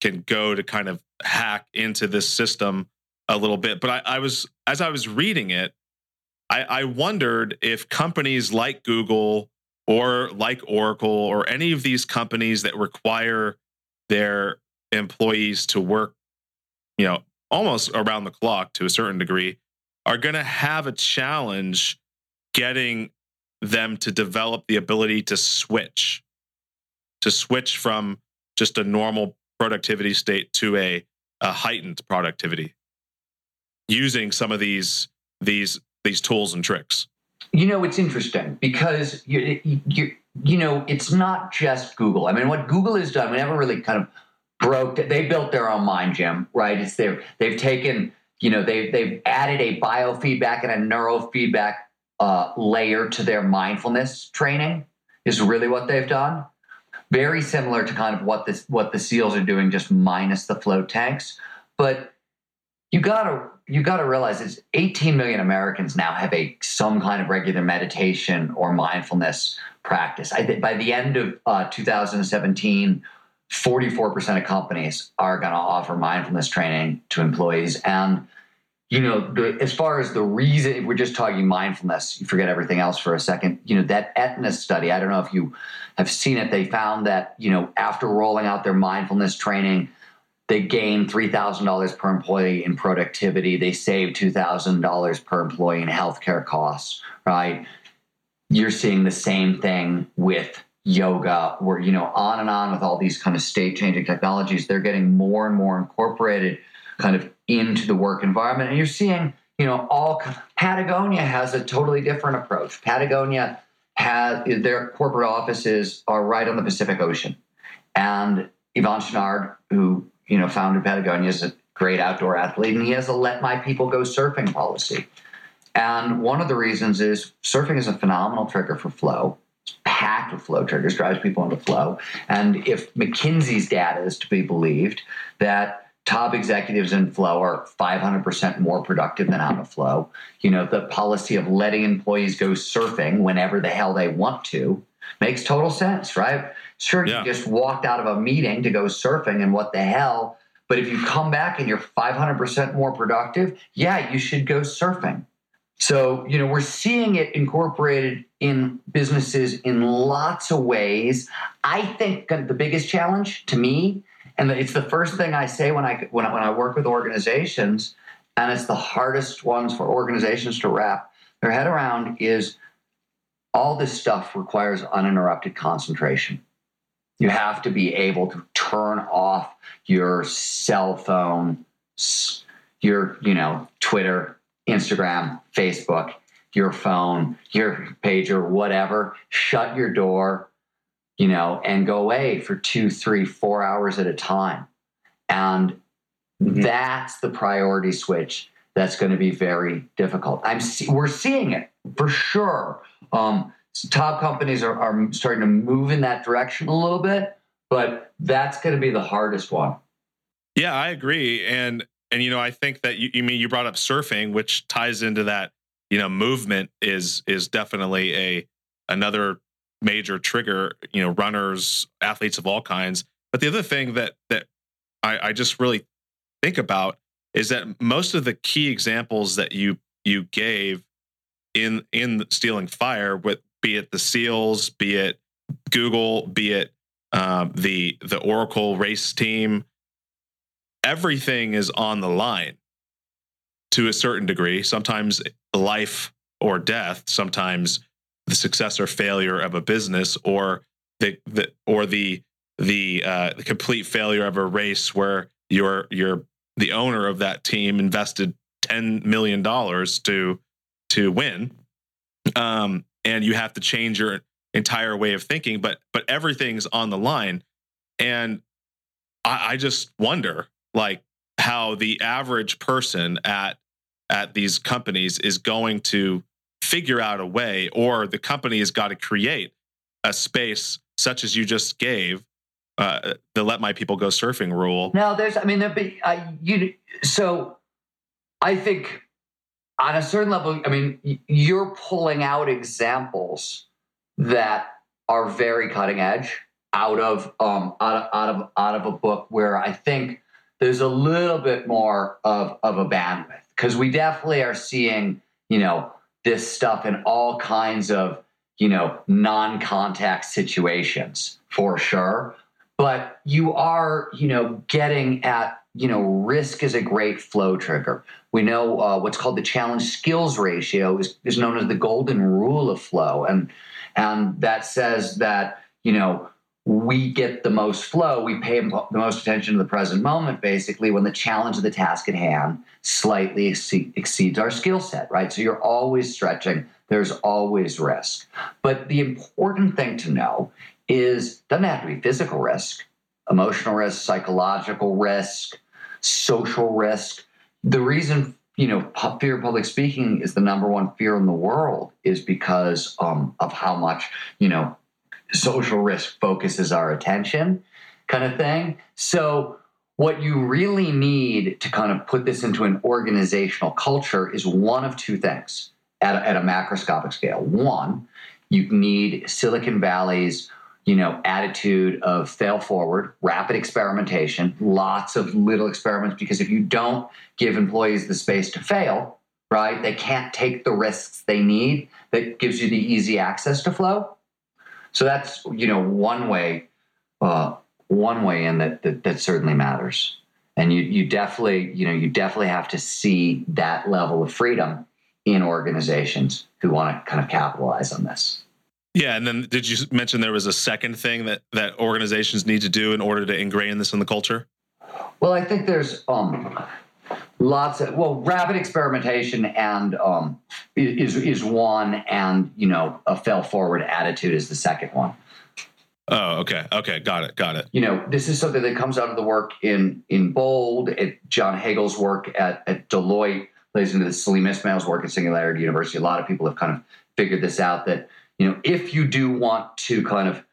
can go to kind of hack into this system a little bit. But I, I was as I was reading it, I, I wondered if companies like Google or like Oracle or any of these companies that require their employees to work, you know, almost around the clock to a certain degree, are going to have a challenge getting them to develop the ability to switch, to switch from just a normal productivity state to a, a heightened productivity using some of these these these tools and tricks. You know, it's interesting because you, you, you know, it's not just Google. I mean, what Google has done, we never really kind of broke. They built their own mind gym, right? It's their they've taken, you know, they they've added a biofeedback and a neurofeedback uh, layer to their mindfulness training. Is really what they've done. Very similar to kind of what this what the SEALs are doing, just minus the float tanks. But you gotta you got to realize it's 18 million Americans now have a some kind of regular meditation or mindfulness practice. I think by the end of uh, 2017, 44% of companies are going to offer mindfulness training to employees. And you know, the, as far as the reason, if we're just talking mindfulness, you forget everything else for a second. You know, that Aetna study, I don't know if you have seen it, they found that, you know, after rolling out their mindfulness training, they gain $3,000 per employee in productivity. They save $2,000 per employee in healthcare costs, right? You're seeing the same thing with yoga, where, you know, on and on with all these kind of state changing technologies. They're getting more and more incorporated kind of into the work environment. And you're seeing, you know, all Patagonia has a totally different approach. Patagonia has their corporate offices are right on the Pacific Ocean. And Yvon Chouinard, who you know, founded Patagonia, is a great outdoor athlete, and he has a let my people go surfing policy. And one of the reasons is surfing is a phenomenal trigger for flow. It's packed with flow triggers, drives people into flow. And if McKinsey's data is to be believed, that top executives in flow are 500% more productive than out of flow. You know, the policy of letting employees go surfing whenever the hell they want to makes total sense, right? Sure, yeah. you just walked out of a meeting to go surfing and what the hell. But if you come back and you're 500% more productive, yeah, you should go surfing. So, you know, we're seeing it incorporated in businesses in lots of ways. I think the biggest challenge to me, and it's the first thing I say when I when I, when I work with organizations, and it's the hardest ones for organizations to wrap their head around is all this stuff requires uninterrupted concentration. You have to be able to turn off your cell phone, your, you know, Twitter, Instagram, Facebook, your phone, your pager, whatever, shut your door, you know, and go away for two, three, four hours at a time. And mm-hmm. that's the priority switch that's going to be very difficult. I'm we're seeing it for sure. Um, top companies are, are starting to move in that direction a little bit, but that's going to be the hardest one. Yeah, I agree, and and you know I think that you, you mean you brought up surfing, which ties into that. You know, movement is is definitely a another major trigger. You know, runners, athletes of all kinds. But the other thing that that I, I just really think about is that most of the key examples that you you gave in in stealing fire with be it the seals be it google be it um, the the oracle race team everything is on the line to a certain degree. Sometimes life or death sometimes the success or failure of a business or the, the or the the, uh, the complete failure of a race where you're you're the owner of that team invested ten million dollars to to win, um, and you have to change your entire way of thinking. But but everything's on the line, and I, I just wonder like how the average person at at these companies is going to figure out a way, or the company has got to create a space such as you just gave uh, the let my people go surfing rule. Now, there's, I mean, there be, uh, you, so I think on a certain level, I mean, you're pulling out examples that are very cutting edge out of, um, out of, out of, out of a book where I think there's a little bit more of, of a bandwidth because we definitely are seeing, you know, this stuff in all kinds of, you know, non contact situations for sure. But you are, you know, getting at, you know, risk is a great flow trigger. We know uh, what's called the challenge skills ratio is, is known as the golden rule of flow. And, and that says that, you know, we get the most flow, we pay the most attention to the present moment, basically, when the challenge of the task at hand slightly exceeds our skill set, right? So you're always stretching, there's always risk. But the important thing to know is doesn't have to be physical risk, emotional risk, psychological risk, social risk. The reason you know fear of public speaking is the number one fear in the world is because um, of how much you know social risk focuses our attention kind of thing. So, what you really need to kind of put this into an organizational culture is one of two things at a, at a macroscopic scale. One, you need Silicon Valley's you know attitude of fail forward rapid experimentation lots of little experiments because if you don't give employees the space to fail right they can't take the risks they need that gives you the easy access to flow so that's you know one way, uh, one way in that, that that certainly matters. And you you definitely you know you definitely have to see that level of freedom in organizations who want to kind of capitalize on this. Yeah, and then did you mention there was a second thing that that organizations need to do in order to ingrain this in the culture? Well, I think there's um, lots of well rapid experimentation and um, is is one and you know a fail forward attitude is the second one. Oh okay okay got it got it. You know this is something that comes out of the work in in bold at john hagel's work at, at deloitte plays into the salim ismail's work at singularity university. A lot of people have kind of figured this out that you know if you do want to kind of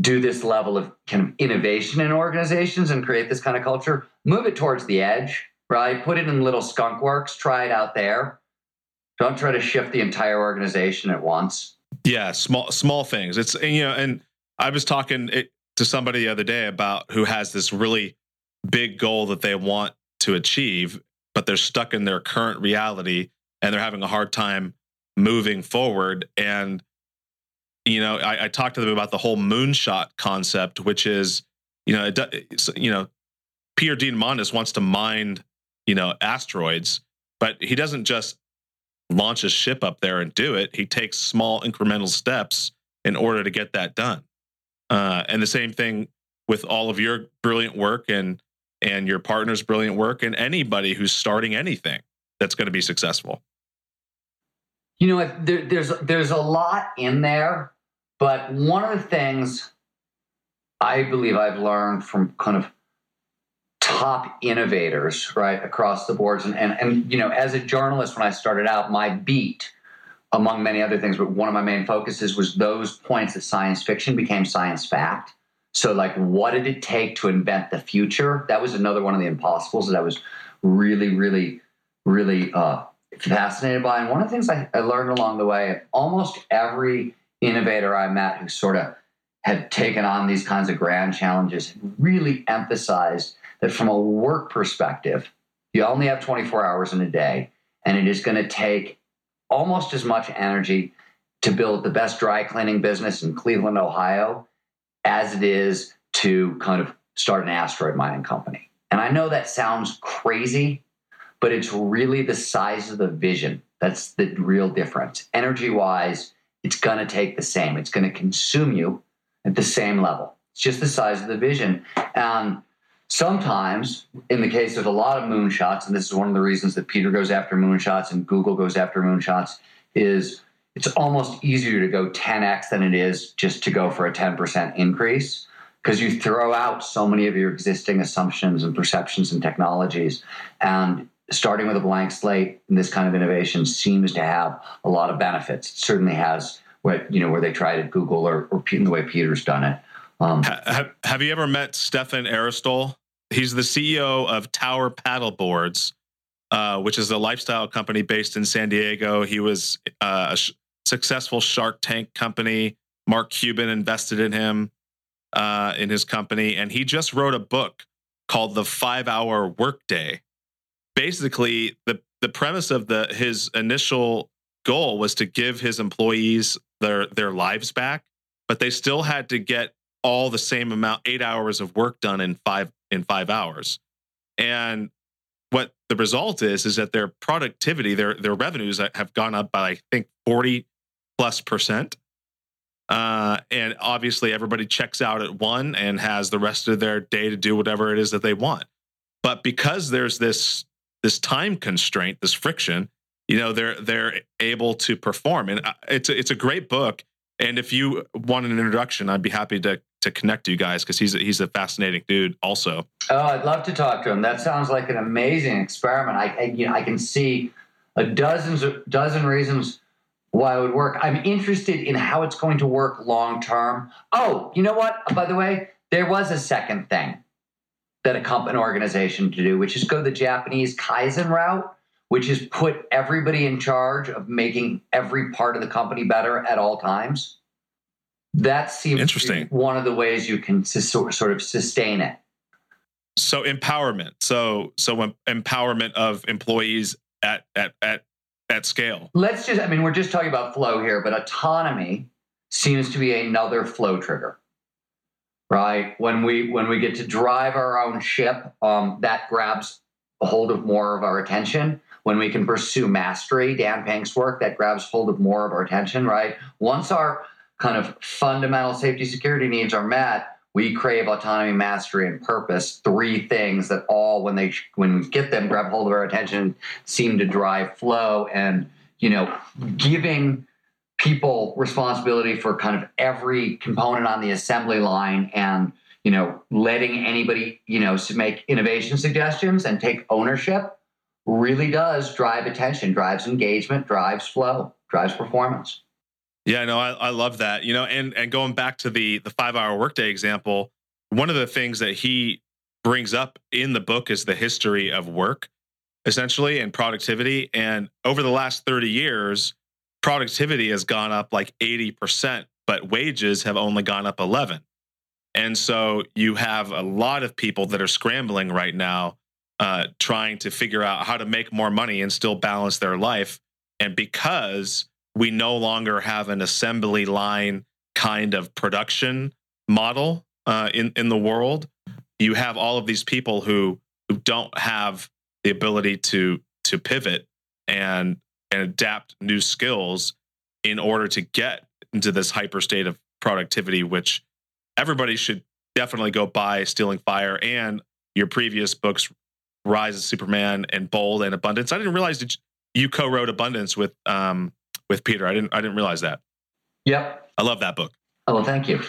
do this level of kind of innovation in organizations and create this kind of culture move it towards the edge right? Put it in little skunk works, try it out there. Don't try to shift the entire organization at once. Yeah, small small things. It's you know, and I was talking to somebody the other day about who has this really big goal that they want to achieve, but they're stuck in their current reality and they're having a hard time moving forward. And you know, I, I talked to them about the whole moonshot concept, which is you know, it, you know, Peter Diamandis wants to mine, you know, asteroids, but he doesn't just launch a ship up there and do it. He takes small incremental steps in order to get that done. Uh, and the same thing with all of your brilliant work and and your partner's brilliant work and anybody who's starting anything that's going to be successful. You know, there, there's there's a lot in there, but one of the things I believe I've learned from kind of top innovators right across the boards and, and and you know as a journalist when i started out my beat among many other things but one of my main focuses was those points that science fiction became science fact. So like what did it take to invent the future? That was another one of the impossibles that i was really really really uh, fascinated by. And one of the things I, I learned along the way almost every innovator i met who sort of had taken on these kinds of grand challenges really emphasized that from a work perspective, you only have 24 hours in a day, and it is going to take almost as much energy to build the best dry cleaning business in Cleveland, Ohio, as it is to kind of start an asteroid mining company. And I know that sounds crazy, but it's really the size of the vision that's the real difference. Energy wise, it's going to take the same, it's going to consume you at the same level. It's just the size of the vision. And Sometimes, in the case of a lot of moonshots, and this is one of the reasons that Peter goes after moonshots and Google goes after moonshots, is it's almost easier to go 10x than it is just to go for a 10% increase because you throw out so many of your existing assumptions and perceptions and technologies. And starting with a blank slate in this kind of innovation seems to have a lot of benefits. It certainly has what you know where they tried at Google or, or the way Peter's done it. Um, have, have you ever met Stephan Aarstol? He's the CEO of Tower Paddleboards, uh, which is a lifestyle company based in San Diego. He was uh, a sh- successful Shark Tank company. Mark Cuban invested in him uh, in his company, and he just wrote a book called the five hour workday. Basically, the, the premise of the his initial goal was to give his employees their their lives back, but they still had to get all the same amount, eight hours of work done in five in five hours. And what the result is is that their productivity, their their revenues have gone up by I think 40 plus percent. Uh, and obviously everybody checks out at one and has the rest of their day to do whatever it is that they want. But because there's this this time constraint, this friction, you know, they're they're able to perform. And uh, it's a, it's a great book. And if you want an introduction, I'd be happy to to connect you guys because he's a, he's a fascinating dude. Also, oh, I'd love to talk to him. That sounds like an amazing experiment. I, I you know I can see a dozens of dozen reasons why it would work. I'm interested in how it's going to work long term. Oh, you know what? By the way, there was a second thing that a company organization to do, which is go the Japanese Kaizen route, which is put everybody in charge of making every part of the company better at all times. That seems interesting. one of the ways you can sort of sustain it. So empowerment. So so empowerment of employees at at at at scale. Let's just I mean we're just talking about flow here, but autonomy seems to be another flow trigger. Right? When we when we get to drive our own ship, um, that grabs a hold of more of our attention. When we can pursue mastery, Dan Pink's work, that grabs hold of more of our attention, right? Once our kind of fundamental safety security needs are met, we crave autonomy, mastery, and purpose. Three things that all, when they when we get them, grab hold of our attention, seem to drive flow and you know giving people responsibility for kind of every component on the assembly line and you know letting anybody you know make innovation suggestions and take ownership really does drive attention drives engagement drives flow drives performance yeah, no, I, I love that. You know, and and going back to the the five hour workday example, one of the things that he brings up in the book is the history of work, essentially, and productivity. And over the last 30 years, productivity has gone up like 80%, but wages have only gone up 11. And so you have a lot of people that are scrambling right now, uh, trying to figure out how to make more money and still balance their life. And because we no longer have an assembly line kind of production model uh, in in the world. You have all of these people who who don't have the ability to to pivot and and adapt new skills in order to get into this hyper state of productivity, which everybody should definitely go buy Stealing Fire and your previous books, Rise of Superman and Bold and Abundance. I didn't realize that you co-wrote Abundance with um, with Peter. I didn't I didn't realize that. Yep. I love that book. Oh, well, thank you.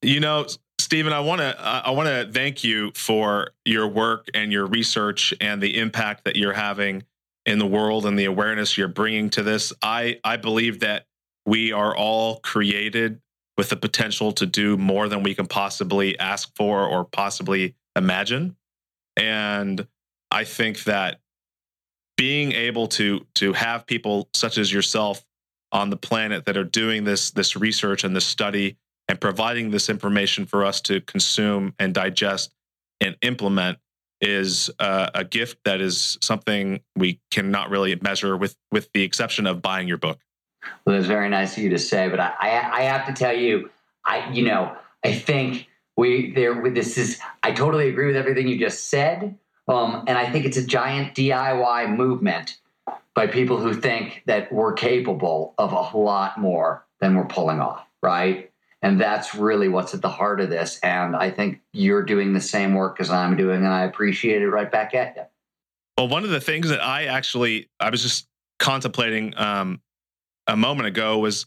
You know, Steven, I want to I want to thank you for your work and your research and the impact that you're having in the world and the awareness you're bringing to this. I I believe that we are all created with the potential to do more than we can possibly ask for or possibly imagine. And I think that being able to to have people such as yourself on the planet that are doing this this research and this study and providing this information for us to consume and digest and implement is uh, a gift that is something we cannot really measure with with the exception of buying your book well it's very nice of you to say but i i, I have to tell you i you know i think we there with this is i totally agree with everything you just said um, and I think it's a giant DIY movement by people who think that we're capable of a lot more than we're pulling off, right? And that's really what's at the heart of this. And I think you're doing the same work as I'm doing, and I appreciate it right back at you. Well, one of the things that I actually I was just contemplating um, a moment ago was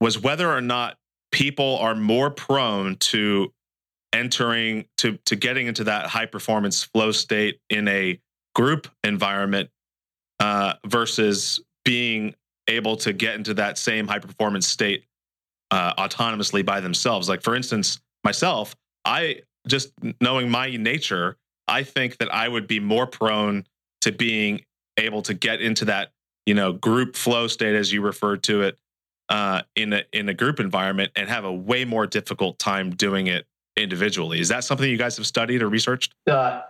was whether or not people are more prone to entering to to getting into that high performance flow state in a group environment uh, versus being able to get into that same high performance state uh, autonomously by themselves. Like for instance, myself, I just knowing my nature, I think that I would be more prone to being able to get into that you know group flow state as you referred to it uh, in a in a group environment and have a way more difficult time doing it individually. Is that something you guys have studied or researched? Uh,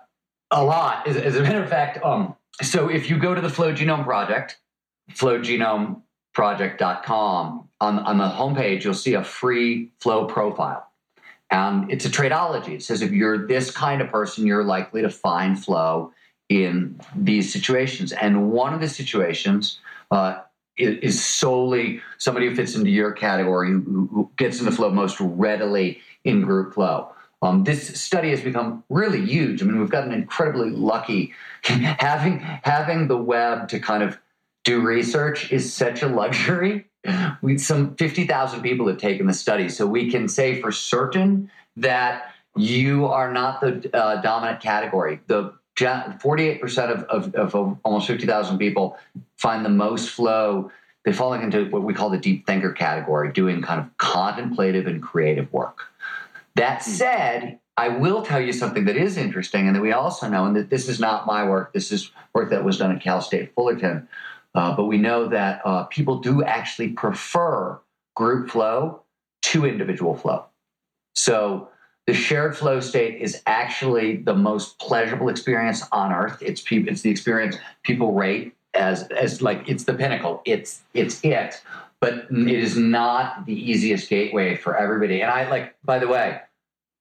a lot. As, as, a matter of fact, um, so if you go to the Flow Genome Project, flowgenomeproject.com, on, on the homepage, you'll see a free flow profile. And it's a tradeology. It says if you're this kind of person, you're likely to find flow in these situations. And one of the situations uh, is solely somebody who fits into your category, who, who gets into flow most readily in group flow. Um, this study has become really huge. I mean, we've gotten incredibly lucky. having having the web to kind of do research is such a luxury. We some fifty thousand people have taken the study, so we can say for certain that you are not the uh, dominant category. The 48% of, of, of almost 50,000 people find the most flow. They fall into what we call the deep thinker category, doing kind of contemplative and creative work. That hmm. said, I will tell you something that is interesting and that we also know, and that this is not my work, this is work that was done at Cal State Fullerton. Uh, but we know that uh, people do actually prefer group flow to individual flow. So the shared flow state is actually the most pleasurable experience on earth. It's people, it's the experience people rate as as like it's the pinnacle. It's it's it, but it is not the easiest gateway for everybody. And I like, by the way,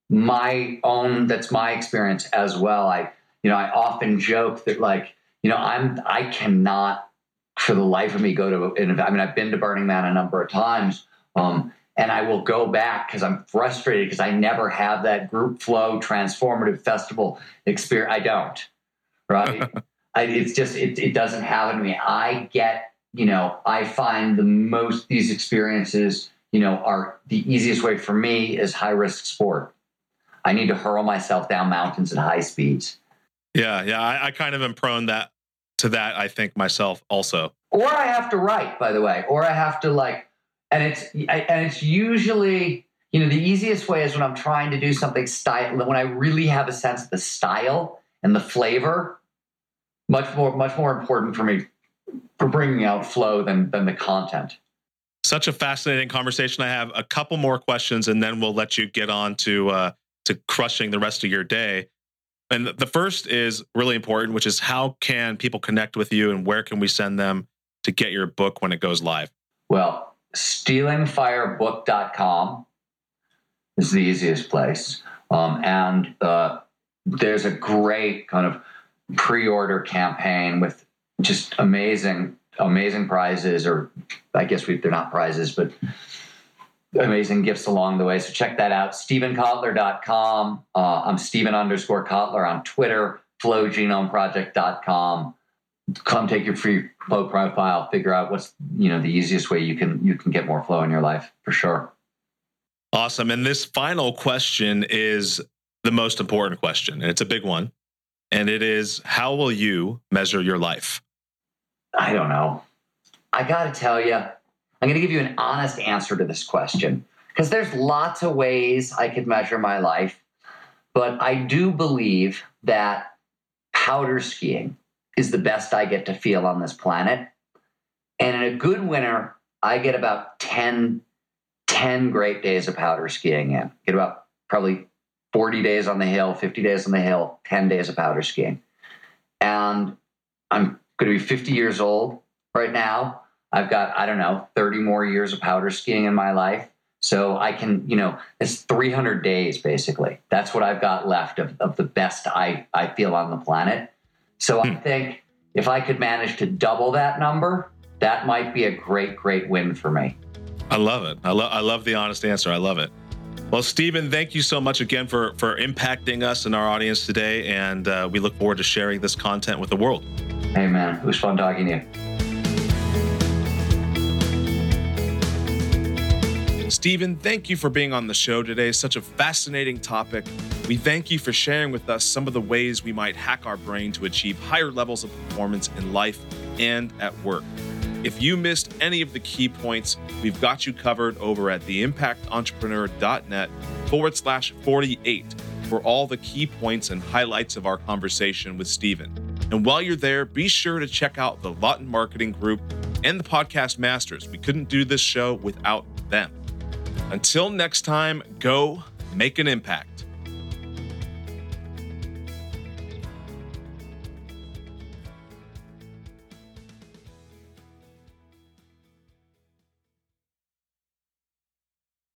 my own that's my experience as well. I you know I often joke that like you know I'm I cannot for the life of me go to an event. I mean I've been to Burning Man a number of times. Um, and I will go back because I'm frustrated because I never have that group flow transformative festival experience. I don't, right? I, it's just it, it doesn't happen to me. I get, you know, I find the most these experiences, you know, are the easiest way for me is high risk sport. I need to hurl myself down mountains at high speeds. Yeah, yeah, I, I kind of am prone that to that. I think myself also. Or I have to write, by the way, or I have to like and it's and it's usually you know the easiest way is when i'm trying to do something style when i really have a sense of the style and the flavor much more much more important for me for bringing out flow than than the content such a fascinating conversation i have a couple more questions and then we'll let you get on to uh to crushing the rest of your day and the first is really important which is how can people connect with you and where can we send them to get your book when it goes live well stealingfirebook.com is the easiest place. Um, and uh, there's a great kind of pre-order campaign with just amazing, amazing prizes, or I guess we, they're not prizes, but amazing gifts along the way. So check that out. StevenKotler.com. Uh, I'm Steven underscore Kotler on Twitter, flowgenomeproject.com come take your free flow profile, figure out what's you know the easiest way you can you can get more flow in your life for sure. Awesome. And this final question is the most important question, and it's a big one. And it is how will you measure your life? I don't know. I got to tell you, I'm going to give you an honest answer to this question because there's lots of ways I could measure my life. But I do believe that powder skiing is the best I get to feel on this planet. And in a good winter, I get about 10, 10 great days of powder skiing in. Get about probably 40 days on the hill, 50 days on the hill, 10 days of powder skiing. And I'm going to be 50 years old right now. I've got, I don't know, 30 more years of powder skiing in my life. So I can, you know, it's 300 days basically. That's what I've got left of, of the best I, I feel on the planet. So I hmm. think if I could manage to double that number, that might be a great, great win for me. I love it. I love I love the honest answer. I love it. Well, Steven, thank you so much again for for impacting us and our audience today, and uh, we look forward to sharing this content with the world. Hey, man, it was fun talking to you. Steven, thank you for being on the show today. Such a fascinating topic. We thank you for sharing with us some of the ways we might hack our brain to achieve higher levels of performance in life and at work. If you missed any of the key points, we've got you covered over at theimpactentrepreneur.net forward slash 48 for all the key points and highlights of our conversation with Steven. And while you're there, be sure to check out the Lawton Marketing Group and the Podcast Masters. We couldn't do this show without them. Until next time, go make an impact.